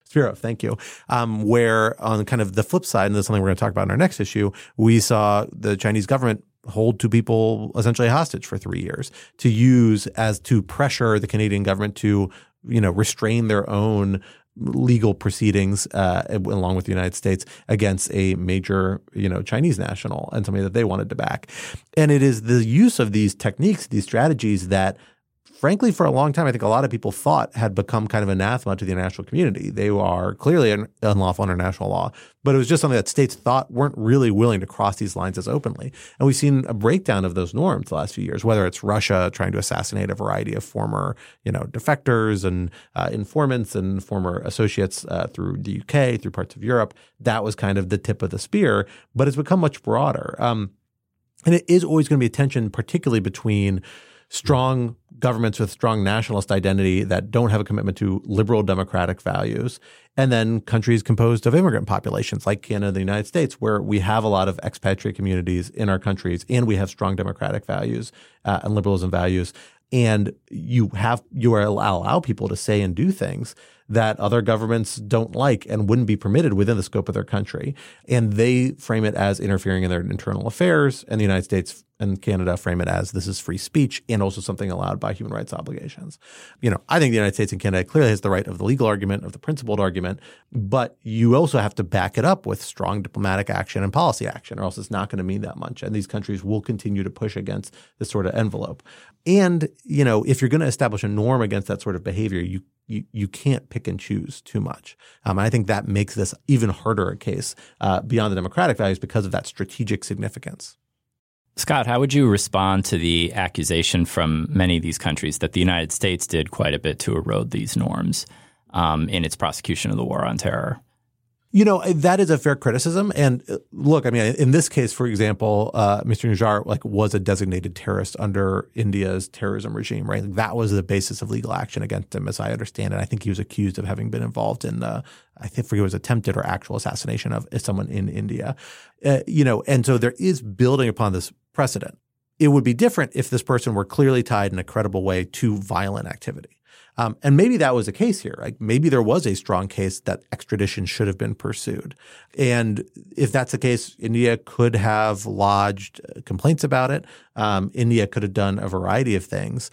Spavor, thank you. Um, where on kind of the flip side, and this is something we're going to talk about in our next issue, we saw the Chinese government hold two people essentially hostage for three years to use as to pressure the Canadian government to, you know, restrain their own legal proceedings uh, along with the United States against a major, you know, Chinese national and somebody that they wanted to back. And it is the use of these techniques, these strategies that frankly, for a long time, I think a lot of people thought had become kind of anathema to the international community. They are clearly an unlawful international law, but it was just something that states thought weren't really willing to cross these lines as openly. And we've seen a breakdown of those norms the last few years, whether it's Russia trying to assassinate a variety of former, you know, defectors and uh, informants and former associates uh, through the UK, through parts of Europe. That was kind of the tip of the spear, but it's become much broader. Um, and it is always going to be a tension, particularly between strong governments with strong nationalist identity that don't have a commitment to liberal democratic values, and then countries composed of immigrant populations like Canada and the United States, where we have a lot of expatriate communities in our countries and we have strong democratic values uh, and liberalism values. And you have you are allow people to say and do things that other governments don't like and wouldn't be permitted within the scope of their country. And they frame it as interfering in their internal affairs, and the United States and Canada frame it as this is free speech and also something allowed by human rights obligations. You know, I think the United States and Canada clearly has the right of the legal argument, of the principled argument, but you also have to back it up with strong diplomatic action and policy action, or else it's not going to mean that much. And these countries will continue to push against this sort of envelope. And, you know, if you're going to establish a norm against that sort of behavior, you you, you can't pick and choose too much. Um, and I think that makes this even harder a case uh, beyond the democratic values because of that strategic significance. Scott, how would you respond to the accusation from many of these countries that the United States did quite a bit to erode these norms um, in its prosecution of the war on terror? You know that is a fair criticism, and uh, look, I mean, in this case, for example, uh, Mr. Nijjar like was a designated terrorist under India's terrorism regime, right? Like, that was the basis of legal action against him, as I understand it. I think he was accused of having been involved in, uh, I think, forget it was attempted or actual assassination of someone in India. Uh, you know, and so there is building upon this precedent. It would be different if this person were clearly tied in a credible way to violent activity. Um, and maybe that was the case here. Maybe there was a strong case that extradition should have been pursued. And if that's the case, India could have lodged uh, complaints about it. Um, India could have done a variety of things.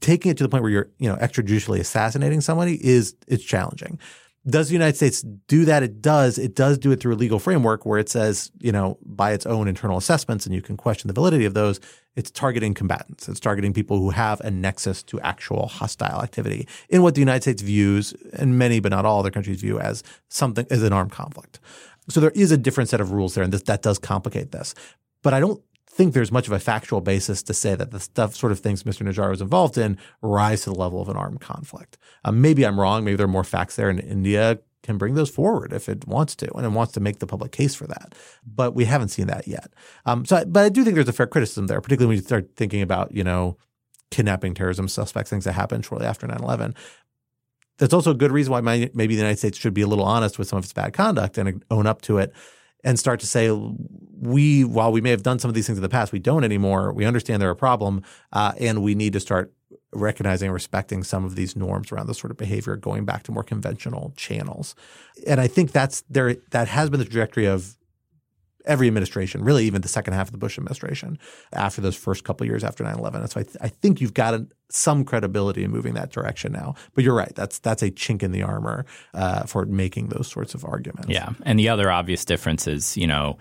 Taking it to the point where you're, you know, extrajudicially assassinating somebody is it's challenging. Does the United States do that? It does. It does do it through a legal framework where it says, you know, by its own internal assessments, and you can question the validity of those, it's targeting combatants. It's targeting people who have a nexus to actual hostile activity in what the United States views, and many but not all other countries view as something as an armed conflict. So there is a different set of rules there, and this, that does complicate this. But I don't think there's much of a factual basis to say that the stuff, sort of things Mr. Nijjar was involved in rise to the level of an armed conflict. Um, maybe I'm wrong. Maybe there are more facts there, and India can bring those forward if it wants to, and it wants to make the public case for that. But we haven't seen that yet. Um, so, but I do think there's a fair criticism there, particularly when you start thinking about, you know, kidnapping, terrorism suspects, things that happened shortly after 9/11 that's also a good reason why maybe the United States should be a little honest with some of its bad conduct and own up to it and start to say, we, while we may have done some of these things in the past, we don't anymore. We understand they're a problem, uh, and we need to start recognizing and respecting some of these norms around this sort of behavior, going back to more conventional channels. And I think that's there. That has been the trajectory of every administration, really even the second half of the Bush administration after those first couple years after 9/11. And so I, th- I think you've got some credibility in moving that direction now. But you're right. That's that's a chink in the armor uh, for making those sorts of arguments. Yeah. And the other obvious difference is, you know,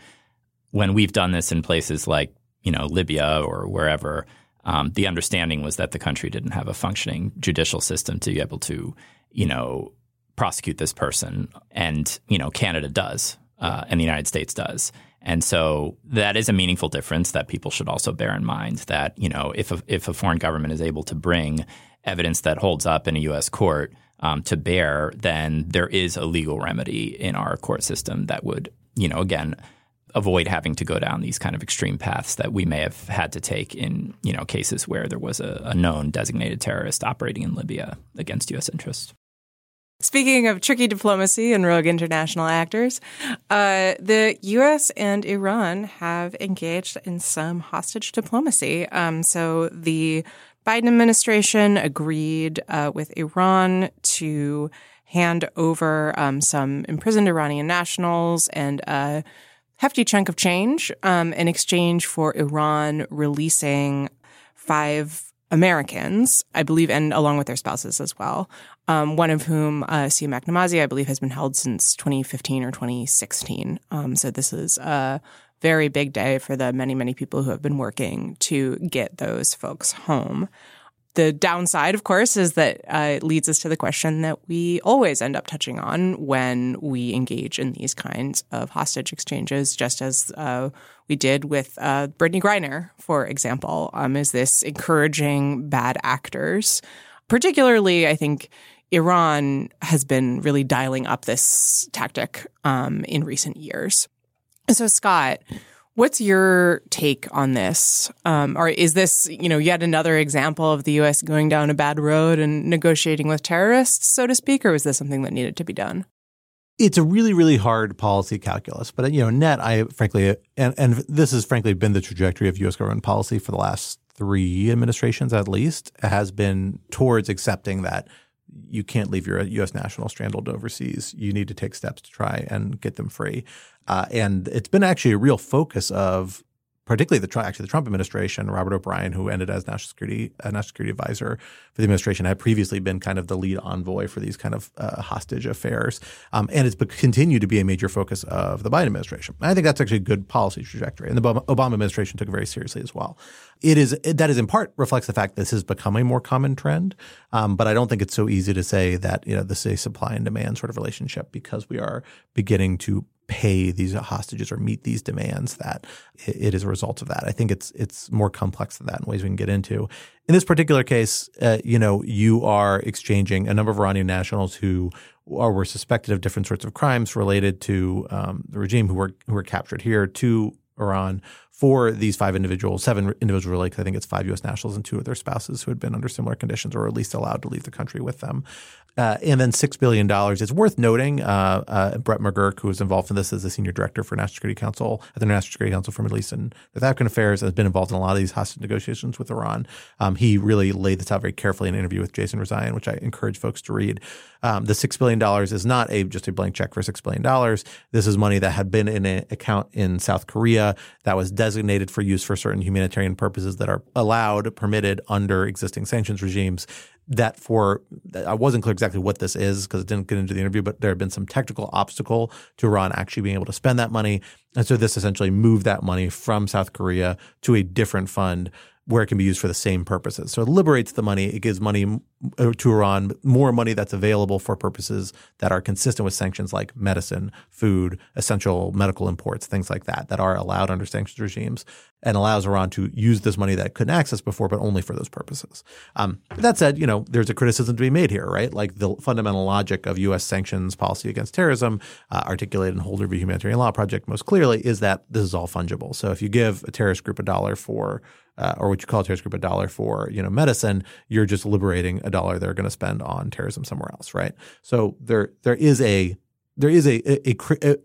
when we've done this in places like, you know, Libya or wherever, um, the understanding was that the country didn't have a functioning judicial system to be able to, you know, prosecute this person. And, you know, Canada does, uh, and the United States does. And so that is a meaningful difference that people should also bear in mind that, you know, if a, if a foreign government is able to bring evidence that holds up in a U.S. court um, to bear, then there is a legal remedy in our court system that would, you know, again, avoid having to go down these kind of extreme paths that we may have had to take in, you know, cases where there was a, a known designated terrorist operating in Libya against U.S. interests. Speaking of tricky diplomacy and rogue international actors, uh, the U.S. and Iran have engaged in some hostage diplomacy. Um, so the Biden administration agreed uh, with Iran to hand over um, some imprisoned Iranian nationals and a hefty chunk of change um, in exchange for Iran releasing five Americans, I believe, and along with their spouses as well. Um, one of whom, uh, Namazi, I believe, has been held since 2015 or 2016. Um, so this is a very big day for the many, many people who have been working to get those folks home. The downside, of course, is that uh, it leads us to the question that we always end up touching on when we engage in these kinds of hostage exchanges, just as uh, we did with uh, Brittney Griner, for example. Um, is this encouraging bad actors? Particularly, I think Iran has been really dialing up this tactic um, in recent years. So, Scott, What's your take on this? Um, or is this, you know, yet another example of the U.S. going down a bad road and negotiating with terrorists, so to speak, or was this something that needed to be done? It's a really, really hard policy calculus, but you know, net, I frankly, and and this has frankly been the trajectory of U.S. government policy for the last three administrations, at least, has been towards accepting that you can't leave your U.S. national stranded overseas. You need to take steps to try and get them free. Uh, and it's been actually a real focus of particularly the actually the Trump administration, Robert O'Brien, who ended as national security uh, national security advisor for the administration, had previously been kind of the lead envoy for these kind of uh, hostage affairs, um, and it's continued to be a major focus of the Biden administration. And I think that's actually a good policy trajectory, and the Obama administration took it very seriously as well. It is it, that is in part reflects the fact this has become a more common trend, um, but I don't think it's so easy to say that you know this is a supply and demand sort of relationship because we are beginning to pay these hostages or meet these demands that it is a result of that. I think it's it's more complex than that in ways we can get into. In this particular case, uh, you know, you are exchanging a number of Iranian nationals who are, were suspected of different sorts of crimes related to um, the regime who were who were captured here to Iran for these five individuals, seven individuals really, because I think it's five U.S. nationals and two of their spouses who had been under similar conditions or at least allowed to leave the country with them. Uh, and then $6 billion. It's worth noting uh, uh, Brett McGurk, who was involved in this as the senior director for National Security Council at the National Security Council for Middle East and North African Affairs, has been involved in a lot of these hostage negotiations with Iran. Um, he really laid this out very carefully in an interview with Jason Rezaian, which I encourage folks to read. Um, the $6 billion is not a just a blank check for $6 billion. This is money that had been in an account in South Korea that was designated for use for certain humanitarian purposes that are allowed, permitted under existing sanctions regimes that for I wasn't clear exactly what this is because it didn't get into the interview, but there had been some technical obstacle to Iran actually being able to spend that money. And so this essentially moved that money from South Korea to a different fund where it can be used for the same purposes. So it liberates the money. It gives money to Iran, more money that's available for purposes that are consistent with sanctions like medicine, food, essential medical imports, things like that, that are allowed under sanctions regimes and allows Iran to use this money that it couldn't access before, but only for those purposes. Um, that said, you know, there's a criticism to be made here, right? Like the fundamental logic of U.S. sanctions policy against terrorism, uh, articulated in Holder v. Humanitarian Law Project most clearly, is that this is all fungible. So if you give a terrorist group a dollar for uh, or what you call a terrorist group a dollar for you know medicine, you're just liberating a dollar they're going to spend on terrorism somewhere else, right? So there there is a there is a, a,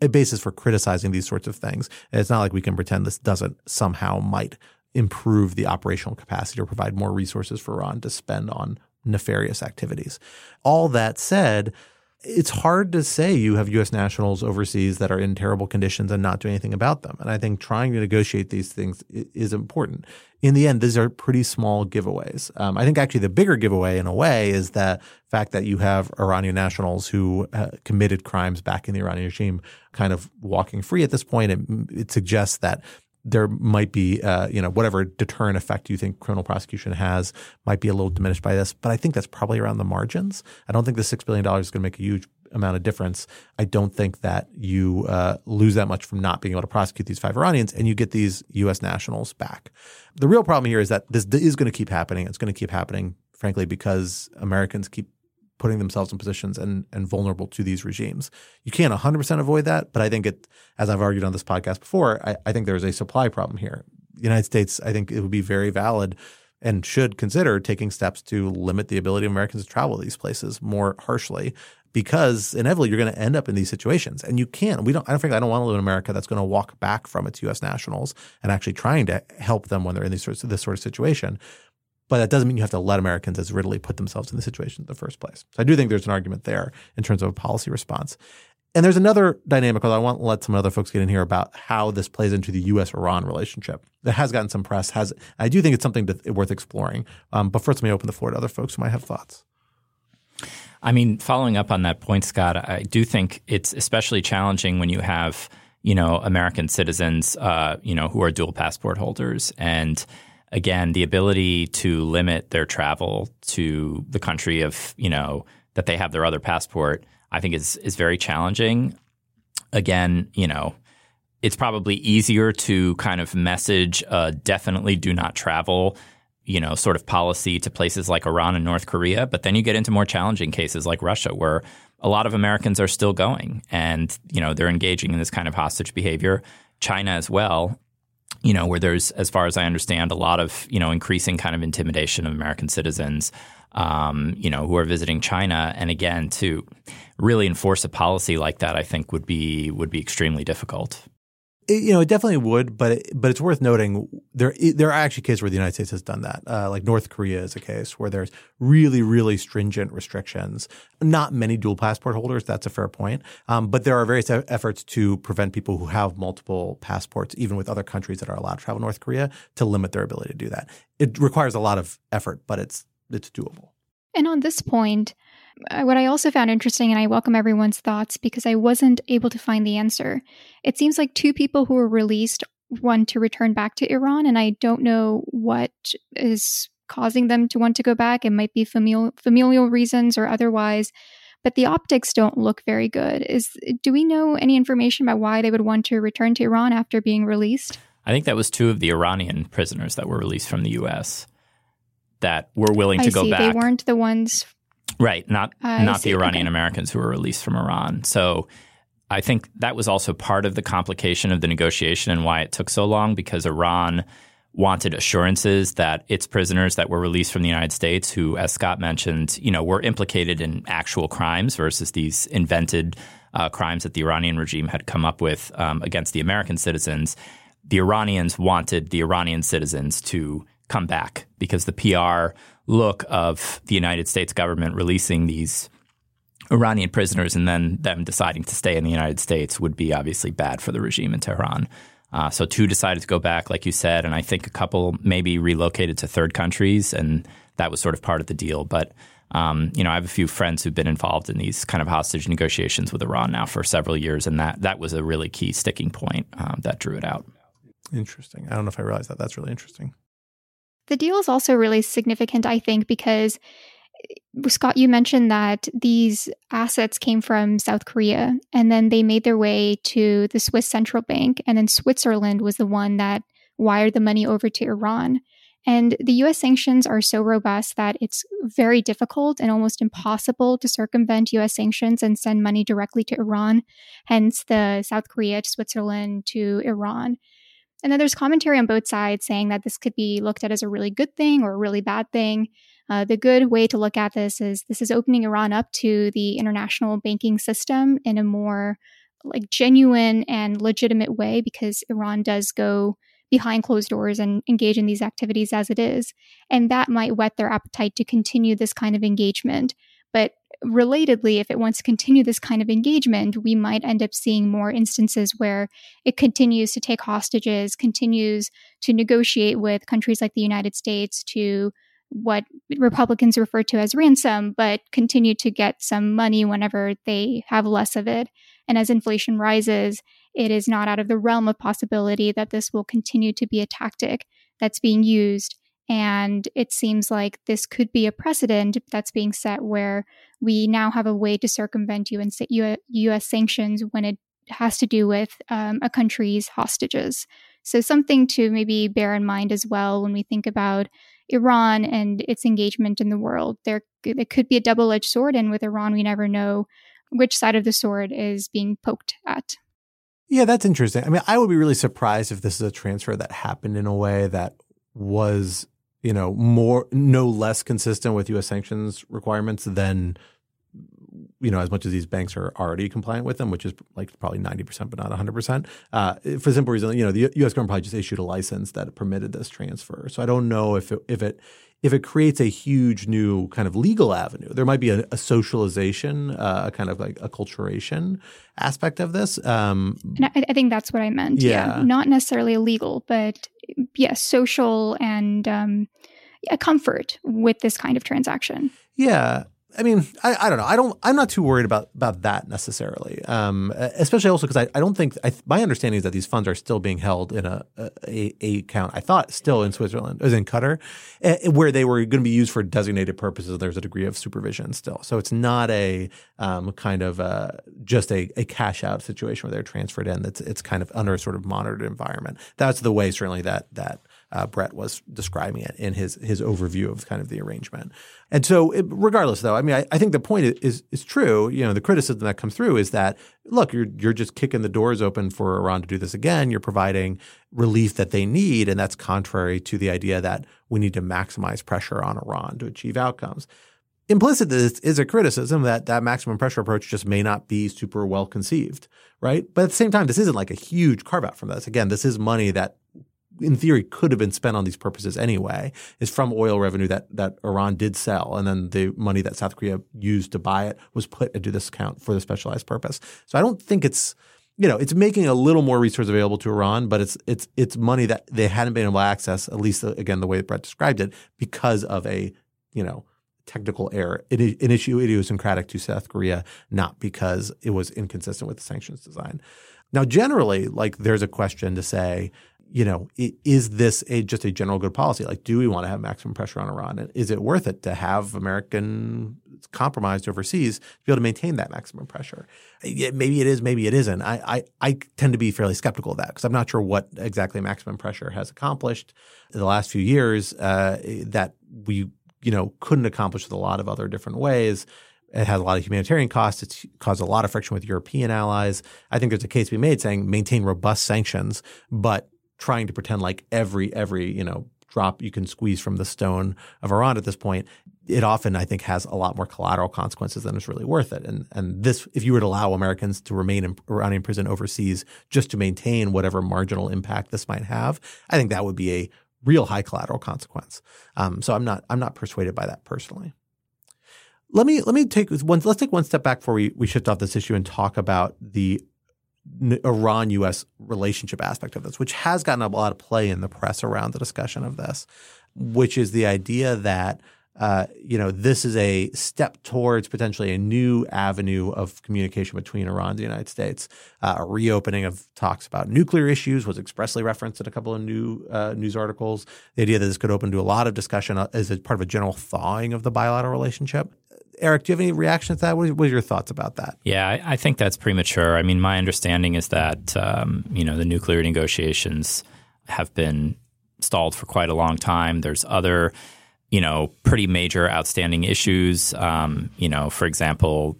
a, basis for criticizing these sorts of things. And it's not like we can pretend this doesn't somehow might improve the operational capacity or provide more resources for Iran to spend on nefarious activities. All that said, it's hard to say you have U.S. nationals overseas that are in terrible conditions and not do anything about them. And I think trying to negotiate these things is important. In the end, these are pretty small giveaways. Um, I think actually the bigger giveaway, in a way, is the fact that you have Iranian nationals who uh, committed crimes back in the Iranian regime kind of walking free at this point. It, it suggests that there might be, uh, you know, whatever deterrent effect you think criminal prosecution has might be a little diminished by this. But I think that's probably around the margins. I don't think the $6 billion is going to make a huge amount of difference. I don't think that you uh, lose that much from not being able to prosecute these five Iranians and you get these U.S. nationals back. The real problem here is that this is going to keep happening. It's going to keep happening, frankly, because Americans keep putting themselves in positions and, and vulnerable to these regimes. You can't 100% avoid that, but I think it, as I've argued on this podcast before, I, I think there's a supply problem here. The United States, I think it would be very valid and should consider taking steps to limit the ability of Americans to travel to these places more harshly because inevitably you're going to end up in these situations and you can't we don't i don't think i don't want to live in america that's going to walk back from its us nationals and actually trying to help them when they're in these sorts of this sort of situation but that doesn't mean you have to let Americans as readily put themselves in the situation in the first place. So I do think there's an argument there in terms of a policy response. And there's another dynamic, although I want to let some other folks get in here about how this plays into the U.S. Iran relationship that has gotten some press. Has I do think it's something worth exploring. Um, but first, let me open the floor to other folks who might have thoughts. I mean, following up on that point, Scott, I do think it's especially challenging when you have you know American citizens, uh, you know, who are dual passport holders and again, the ability to limit their travel to the country of, you know, that they have their other passport, I think is is very challenging. Again, you know, it's probably easier to kind of message uh, definitely do not travel, you know, sort of policy to places like Iran and North Korea. But then you get into more challenging cases like Russia, where a lot of Americans are still going and, you know, they're engaging in this kind of hostage behavior. China as well you know, where there's, as far as I understand, a lot of, you know, increasing kind of intimidation of American citizens, um, you know, who are visiting China. And again, to really enforce a policy like that, I think would be would be extremely difficult. It, you know, it definitely would, but it, but it's worth noting there there are actually cases where the United States has done that. Uh, like North Korea is a case where there's really really stringent restrictions. Not many dual passport holders. That's a fair point. Um, but there are various efforts to prevent people who have multiple passports, even with other countries that are allowed to travel North Korea, to limit their ability to do that. It requires a lot of effort, but it's it's doable. And on this point, what I also found interesting, and I welcome everyone's thoughts because I wasn't able to find the answer. It seems like two people who were released want to return back to Iran, and I don't know what is causing them to want to go back. It might be familial familial reasons or otherwise, but the optics don't look very good. Is do we know any information about why they would want to return to Iran after being released? I think that was two of the Iranian prisoners that were released from the U.S. that were willing to I go see. back. They weren't the ones Right, not I not see. the Iranian Okay. Americans who were released from Iran. So I think that was also part of the complication of the negotiation and why it took so long because Iran wanted assurances that its prisoners that were released from the United States, who, as Scott mentioned, you know, were implicated in actual crimes versus these invented uh, crimes that the Iranian regime had come up with um, against the American citizens. The Iranians wanted the Iranian citizens to come back because the PR look of the United States government releasing these Iranian prisoners and then them deciding to stay in the United States would be obviously bad for the regime in Tehran. Uh, so two decided to go back, like you said, and I think a couple maybe relocated to third countries, and that was sort of part of the deal. But um, you know, I have a few friends who've been involved in these kind of hostage negotiations with Iran now for several years, and that that was a really key sticking point um, that drew it out. Interesting. I don't know if I realized that. That's really interesting. The deal is also really significant, I think, because eh, Scott, you mentioned that these assets came from South Korea and then they made their way to the Swiss central bank. And then Switzerland was the one that wired the money over to Iran. And the US sanctions are so robust that it's very difficult and almost impossible to circumvent US sanctions and send money directly to Iran, hence the South Korea to Switzerland to Iran. And then there's commentary on both sides saying that this could be looked at as a really good thing or a really bad thing. Uh, the good way to look at this is this is opening Iran up to the international banking system in a more like genuine and legitimate way because Iran does go behind closed doors and engage in these activities as it is. And that might whet their appetite to continue this kind of engagement. But relatedly, if it wants to continue this kind of engagement, we might end up seeing more instances where it continues to take hostages, continues to negotiate with countries like the United States to what Republicans refer to as ransom, but continue to get some money whenever they have less of it. And as inflation rises, it is not out of the realm of possibility that this will continue to be a tactic that's being used. And it seems like this could be a precedent that's being set where we now have a way to circumvent US, US sanctions when it has to do with um, a country's hostages. So, something to maybe bear in mind as well when we think about Iran and its engagement in the world. There, it could be a double edged sword, and with Iran, we never know which side of the sword is being poked at. Yeah, that's interesting. I mean, I would be really surprised if this is a transfer that happened in a way that was, you know, more no less consistent with U.S. sanctions requirements than, you know, as much as these banks are already compliant with them, which is like probably ninety percent, but not hundred percent. Uh, for simple reason, you know, the U.S. government probably just issued a license that permitted this transfer. So I don't know if it, if it if it creates a huge new kind of legal avenue, there might be a, a socialization, uh, a kind of like acculturation aspect of this. Um, And I, I think that's what I meant. Yeah. Not necessarily illegal, but yeah, social and um, yeah, comfort with this kind of transaction. Yeah. I mean, I, I don't know. I don't. I'm not too worried about about that necessarily. Um, especially also because I, I don't think I, my understanding is that these funds are still being held in a a, a account. I thought still in Switzerland, as in Qatar, eh, where they were going to be used for designated purposes. There's a degree of supervision still, so it's not a um, kind of uh just a, a cash out situation where they're transferred in. It's it's kind of under a sort of monitored environment. That's the way certainly that that uh, Brett was describing it in his his overview of kind of the arrangement. And so, it, regardless, though, I mean, I, I think the point is, is is true. You know, the criticism that comes through is that look, you're you're just kicking the doors open for Iran to do this again. You're providing relief that they need, and that's contrary to the idea that we need to maximize pressure on Iran to achieve outcomes. implicit this is a criticism that that maximum pressure approach just may not be super well conceived, right? But at the same time, this isn't like a huge carve out from this. Again, this is money that in theory could have been spent on these purposes anyway is from oil revenue that that Iran did sell and then the money that South Korea used to buy it was put into this account for the specialized purpose. So I don't think it's you know, it's making a little more resource available to Iran, but it's it's it's money that they hadn't been able to access, at least uh, again the way Brett described it, because of a you know technical error, an issue idiosyncratic to South Korea, not because it was inconsistent with the sanctions design. Now, generally, like there's a question to say, you know, is this a, just a general good policy? Like, do we want to have maximum pressure on Iran? Is it worth it to have American compromised overseas to be able to maintain that maximum pressure? Maybe it is, maybe it isn't. I, I, I tend to be fairly skeptical of that because I'm not sure what exactly maximum pressure has accomplished in the last few years uh, that we you know, couldn't accomplish with a lot of other different ways. It has a lot of humanitarian costs. It's caused a lot of friction with European allies. I think there's a case to be made saying maintain robust sanctions, but trying to pretend like every every you know drop you can squeeze from the stone of Iran at this point, it often I think has a lot more collateral consequences than is really worth it. And and this, if you were to allow Americans to remain in Iranian prison overseas just to maintain whatever marginal impact this might have, I think that would be a real high collateral consequence. Um, so I'm not I'm not persuaded by that personally. Let me let me take one let's take one step back before we, we shift off this issue and talk about the Iran U.S. relationship aspect of this, which has gotten a lot of play in the press around the discussion of this, which is the idea that uh, you know, this is a step towards potentially a new avenue of communication between Iran and the United States. Uh, a reopening of talks about nuclear issues was expressly referenced in a couple of new uh, news articles. The idea that this could open to a lot of discussion as a part of a general thawing of the bilateral relationship. Eric, do you have any reaction to that? What are, your thoughts about that? Yeah, I, I, think that's premature. I mean, my understanding is that um, you know the nuclear negotiations have been stalled for quite a long time. There's other you know, pretty major outstanding issues. Um, you know, for example,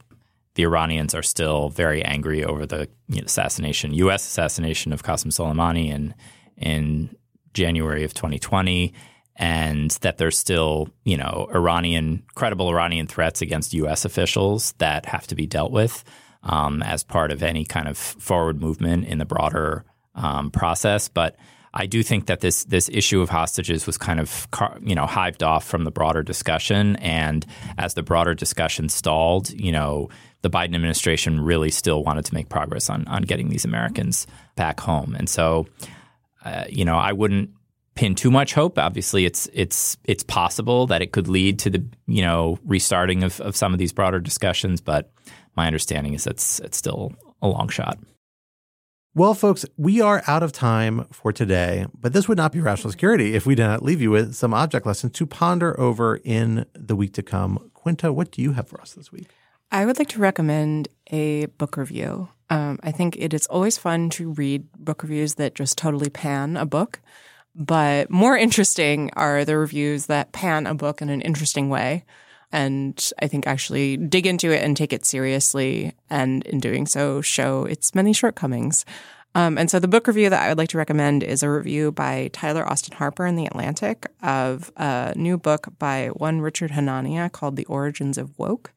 the Iranians are still very angry over the you know, assassination, U.S. assassination of Qasem Soleimani in in January of 2020, and that there's still you know Iranian credible Iranian threats against U.S. officials that have to be dealt with um, as part of any kind of forward movement in the broader um, process, but I do think that this this issue of hostages was kind of you know hived off from the broader discussion, and as the broader discussion stalled, you know the Biden administration really still wanted to make progress on on getting these Americans back home, and so uh, you know I wouldn't pin too much hope. Obviously, it's it's it's possible that it could lead to the you know restarting of, of some of these broader discussions, but my understanding is that's it's still a long shot. Well, folks, we are out of time for today, but this would not be rational security if we did not leave you with some object lessons to ponder over in the week to come. Quinta, what do you have for us this week? I would like to recommend a book review. Um, I think it is always fun to read book reviews that just totally pan a book, but more interesting are the reviews that pan a book in an interesting way and I think actually dig into it and take it seriously, and in doing so, show its many shortcomings. Um, and so the book review that I would like to recommend is a review by Tyler Austin Harper in The Atlantic of a new book by one Richard Hanania called The Origins of Woke.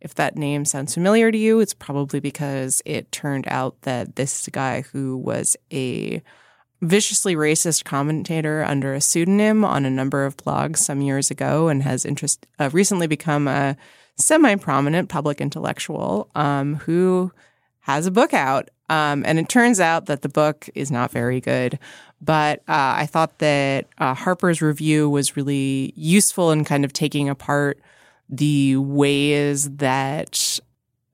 If that name sounds familiar to you, it's probably because it turned out that this guy who was a viciously racist commentator under a pseudonym on a number of blogs some years ago and has interest uh, recently become a semi-prominent public intellectual um, who has a book out. Um, and it turns out that the book is not very good. But uh, i thought that uh, harper's review was really useful in kind of taking apart the ways that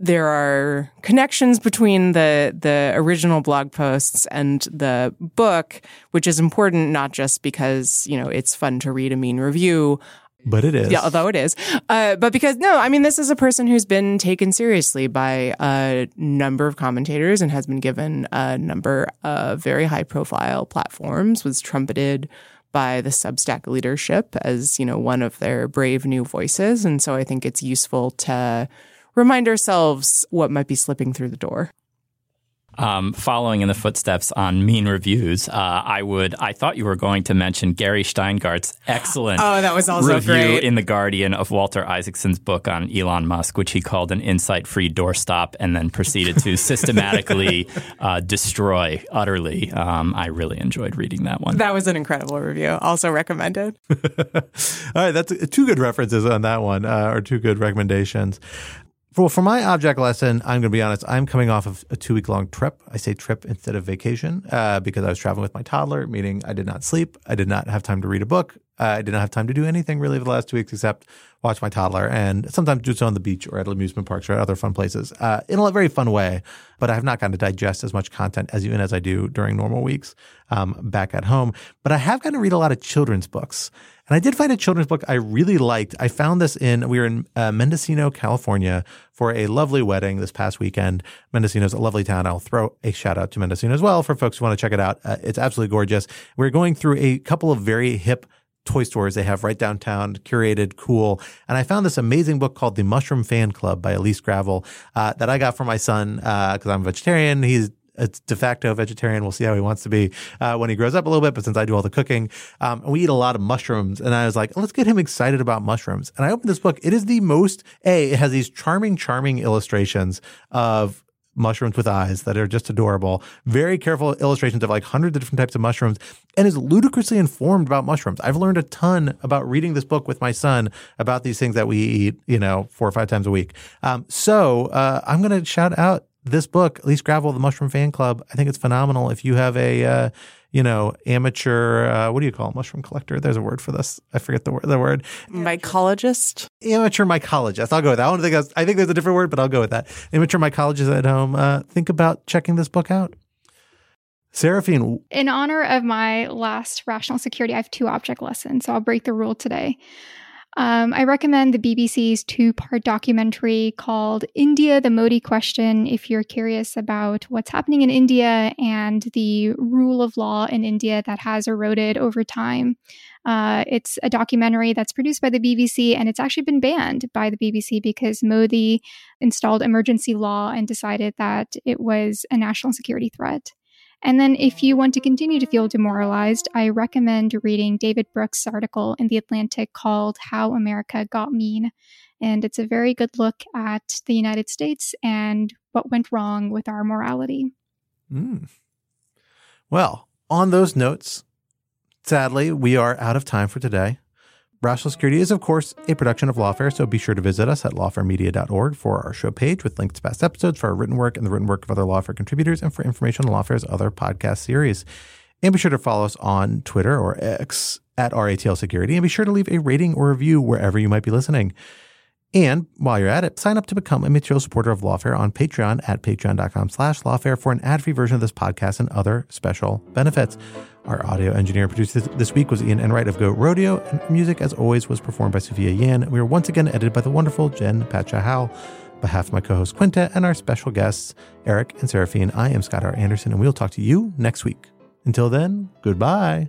there are connections between the the original blog posts and the book, which is important not just because you know it's fun to read a mean review. But it is. Yeah, although it is. Uh, but because, no, I mean, this is a person who's been taken seriously by a number of commentators and has been given a number of very high profile platforms, was trumpeted by the Substack leadership as, you know, one of their brave new voices. And so I think it's useful to remind ourselves what might be slipping through the door. Um, following in the footsteps on mean reviews, uh, I would. I thought you were going to mention Gary Shteyngart's excellent Oh, that was also review great. in the Guardian of Walter Isaacson's book on Elon Musk, which he called an insight-free doorstop, and then proceeded to [LAUGHS] systematically uh, destroy utterly. Um, I really enjoyed reading that one. That was an incredible review. Also recommended. [LAUGHS] All right, that's two good references on that one, uh, or two good recommendations. Well, for my object lesson, I'm going to be honest. I'm coming off of a two week long trip. I say trip instead of vacation uh, because I was traveling with my toddler, meaning I did not sleep. I did not have time to read a book. Uh, I did not have time to do anything really for the last two weeks except watch my toddler and sometimes do so on the beach or at amusement parks or at other fun places uh, in a very fun way. But I have not gotten to digest as much content as even as I do during normal weeks um, back at home. But I have gotten to read a lot of children's books. And I did find a children's book I really liked. I found this in, we were in uh, Mendocino, California for a lovely wedding this past weekend. Mendocino is a lovely town. I'll throw a shout out to Mendocino as well for folks who want to check it out. Uh, it's absolutely gorgeous. We're going through a couple of very hip toy stores they have right downtown, curated, cool. And I found this amazing book called The Mushroom Fan Club by Elise Gravel uh, that I got for my son because I'm a vegetarian. He's a de facto vegetarian. We'll see how he wants to be uh, when he grows up a little bit. But since I do all the cooking, um, we eat a lot of mushrooms. And I was like, let's get him excited about mushrooms. And I opened this book. It is the most, A, it has these charming, charming illustrations of mushrooms with eyes that are just adorable. Very careful illustrations of like hundreds of different types of mushrooms and is ludicrously informed about mushrooms. I've learned a ton about reading this book with my son about these things that we eat, you know, four or five times a week. Um, so uh, I'm going to shout out this book, Elise Gravel, The Mushroom Fan Club. I think it's phenomenal. If you have a, uh, you know, amateur, uh, what do you call it? Mushroom collector. There's a word for this. I forget the word. The word Mycologist. amateur mycologist. I'll go with that. I don't think that's, I think there's a different word, but I'll go with that. Amateur mycologist at home. Uh, think about checking this book out. Saraphin, In honor of my last rational security, I have two object lessons, so I'll break the rule today. Um, I recommend the BBC's two part documentary called India, the Modi Question, if you're curious about what's happening in India and the rule of law in India that has eroded over time. Uh, it's a documentary that's produced by the BBC and it's actually been banned by the BBC because Modi installed emergency law and decided that it was a national security threat. And then, if you want to continue to feel demoralized, I recommend reading David Brooks' article in The Atlantic called How America Got Mean. And it's a very good look at the United States and what went wrong with our morality. Mm. Well, on those notes, sadly, we are out of time for today. Rational Security is, of course, a production of Lawfare, so be sure to visit us at lawfaremedia.org for our show page with links to past episodes, for our written work and the written work of other Lawfare contributors, and for information on Lawfare's other podcast series. And be sure to follow us on Twitter or X at RATL Security, and be sure to leave a rating or review wherever you might be listening. And while you're at it, sign up to become a material supporter of Lawfare on Patreon at patreon.com slash lawfare for an ad-free version of this podcast and other special benefits. Our audio engineer and producer this week was Ian Enright of Goat Rodeo, and music, as always, was performed by Sophia Yan. We were once again edited by the wonderful Jen Patja Howell. On behalf of my co-host Quinta and our special guests, Eric and Saraphin, I am Scott R. Anderson, and we'll talk to you next week. Until then, goodbye.